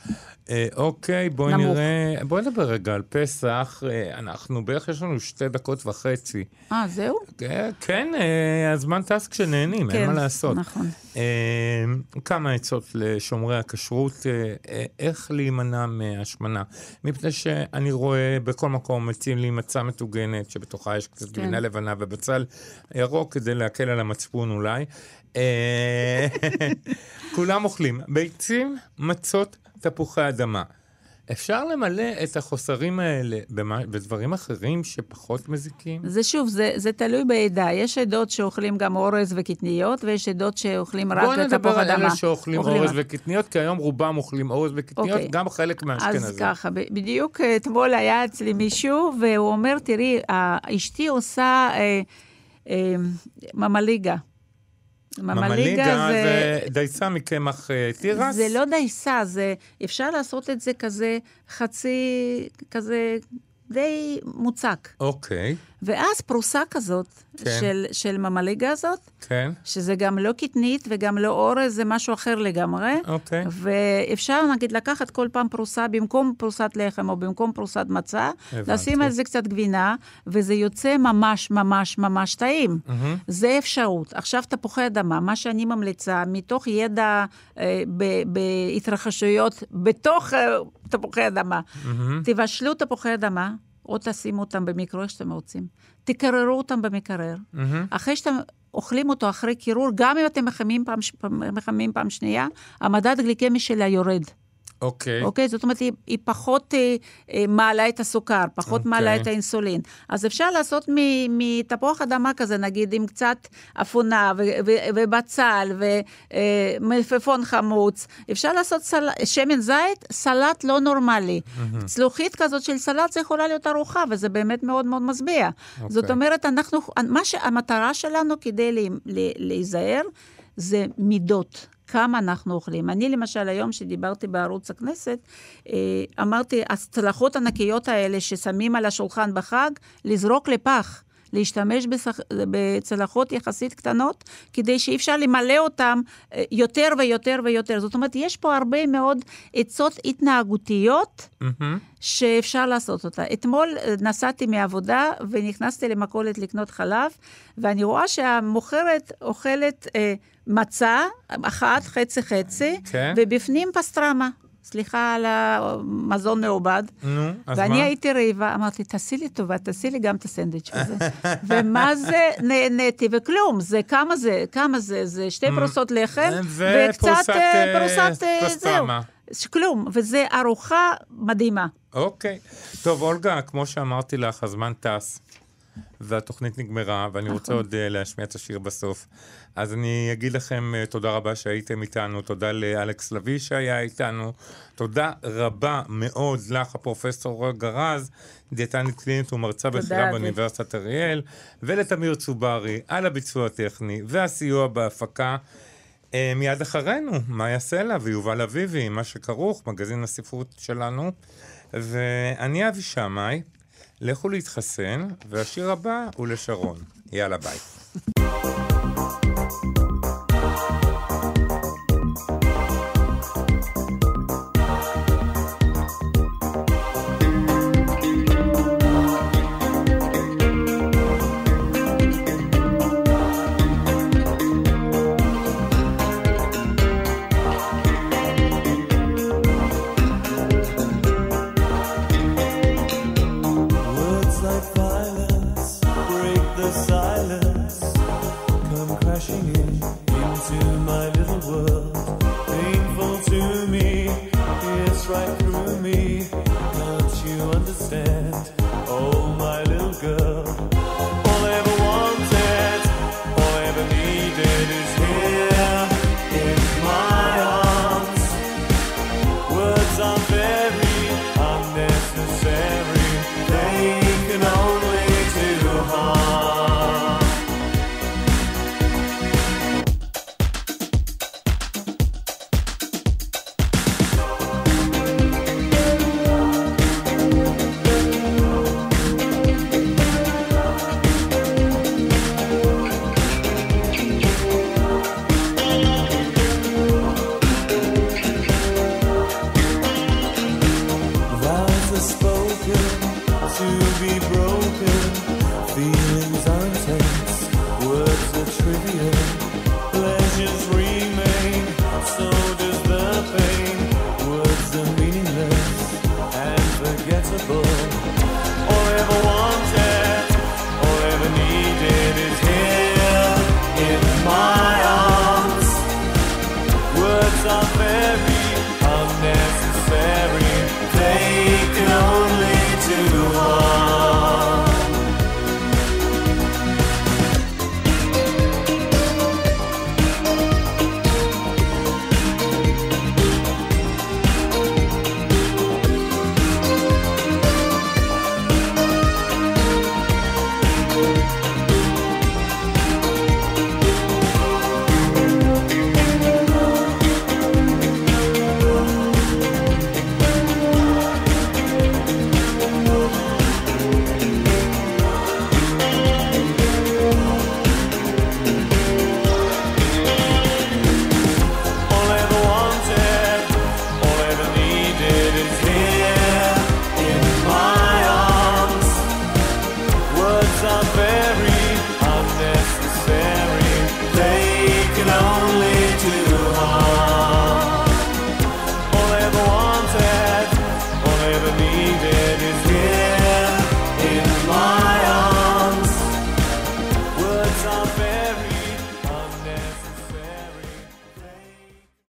אה, אוקיי, בואי נמוך. נראה, בואי נדבר רגע על פסח. אה, אנחנו בערך, יש לנו שתי דקות וחצי. אה, זהו? אה, כן, אה, הזמן טס כשנהנים, אין כן, מה לעשות. נכון. אה, כמה עצות לשומרי הכשרות, אה, אה, איך להימנע מהשמנה. מפני שאני רואה בכל מקום מציעים לי מצה מטוגנת, שבתוכה יש קצת כן. גבינה לבנה ובצל ירוק, כדי להקל על המצפון אולי. אה, כולם אוכלים ביצים, מצות, תפוחי אדמה. אפשר למלא את החוסרים האלה במה- בדברים אחרים שפחות מזיקים? זה שוב, זה, זה תלוי בעדה. יש עדות שאוכלים גם אורז וקטניות, ויש עדות שאוכלים רק בואי נדבר תפוח על אדמה. אלה שאוכלים אוכלים אורז וקטניות, כי היום רובם אוכלים אורז וקטניות, אוקיי. גם חלק אז מהאשכנזים. ככה, ב- בדיוק אתמול היה אצלי מישהו, והוא אומר, תראי, אשתי עושה אה, אה, ממליגה. ממליגה זה דייסה מקמח אה, תירס? זה לא דייסה, זה, אפשר לעשות את זה כזה חצי, כזה די מוצק. אוקיי, ואז פרוסה כזאת, כן. של, של ממליגה הזאת, כן, שזה גם לא קטנית וגם לא אורז, זה משהו אחר לגמרי. אוקיי. ואפשר, נגיד, לקחת כל פעם פרוסה, במקום פרוסת לחם או במקום פרוסת מצה, הבנתי. לשים על זה קצת גבינה, וזה יוצא ממש ממש ממש טעים. זה אפשרות. עכשיו, תפוחי אדמה, מה שאני ממליצה, מתוך ידע אה, ב- בהתרחשויות בתוך אה, תפוחי אדמה, תבשלו תפוחי אדמה, או תשימו אותם במיקרו, איך שאתם רוצים. תקררו אותם במקרר. אחרי שאתם אוכלים אותו אחרי קירור, גם אם אתם מחמים פעם, ש- פעם- שנייה, המדד הגליקמי שלה יורד. אוקיי. אוקיי? זאת אומרת, היא, היא פחות אה, אה, מעלה את הסוכר, פחות אוקיי. מעלה את האינסולין. אז אפשר לעשות מתפוח אדמה כזה, נגיד, עם קצת אפונה ו- ו- ובצל ומלפפון חמוץ. אפשר לעשות סל... שמן זית, סלט לא נורמלי. צלוחית כזאת של סלט, זה יכולה להיות ארוחה, וזה באמת מאוד מאוד משביע. זאת אוקיי. אומרת, אנחנו, מה שהמטרה שלנו כדי לה- לה- להיזהר, זה מידות. כמה אנחנו אוכלים. אני למשל, היום שדיברתי בערוץ הכנסת, אה, אמרתי, הצלחות הענקיות האלה ששמים על השולחן בחג, לזרוק לפח. להשתמש בשח... בצלחות יחסית קטנות, כדי שאי אפשר למלא אותן אה, יותר ויותר ויותר. זאת אומרת, יש פה הרבה מאוד עצות התנהגותיות מהמם. שאפשר לעשות אותה. אתמול אה, נסעתי מעבודה ונכנסתי למכולת לקנות חלב, ואני רואה שהמוכרת אוכלת אה, מצה, אחת, חצי-חצי, כן. ובפנים פסטרמה. סליחה על המזון מעובד. נו, אז ואני מה? הייתי רעבה, אמרתי, תעשי לי טובה, תעשי לי גם את הסנדוויץ' הזה. *laughs* ומה זה, נהניתי, וכלום, זה כמה זה, כמה זה, זה שתי פרוסות לחם, וקצת אה, אה, פרוסת, אה, זהו. פסטרמה. כלום, וזה ארוחה מדהימה. אוקיי. טוב, אולגה, כמו שאמרתי לך, הזמן טס, והתוכנית נגמרה, ואני רוצה נכון. עוד uh, להשמיע את השיר בסוף. אז אני אגיד לכם uh, תודה רבה שהייתם איתנו, תודה לאלכס לביא שהיה איתנו, תודה רבה מאוד לך, הפרופסור גרז, דיאטנית קלינית ומרצה בכירה. באוניברסיטת אריאל, ולתמיר צוברי על הביצוע הטכני והסיוע בהפקה. אה, מיד אחרינו, מאיה סלע ויובל אביבי, מה שכרוך, מגזין הספרות שלנו. ואני אבי שמאי, לכו להתחסן, והשיר הבא הוא לשרון. יאללה ביי. you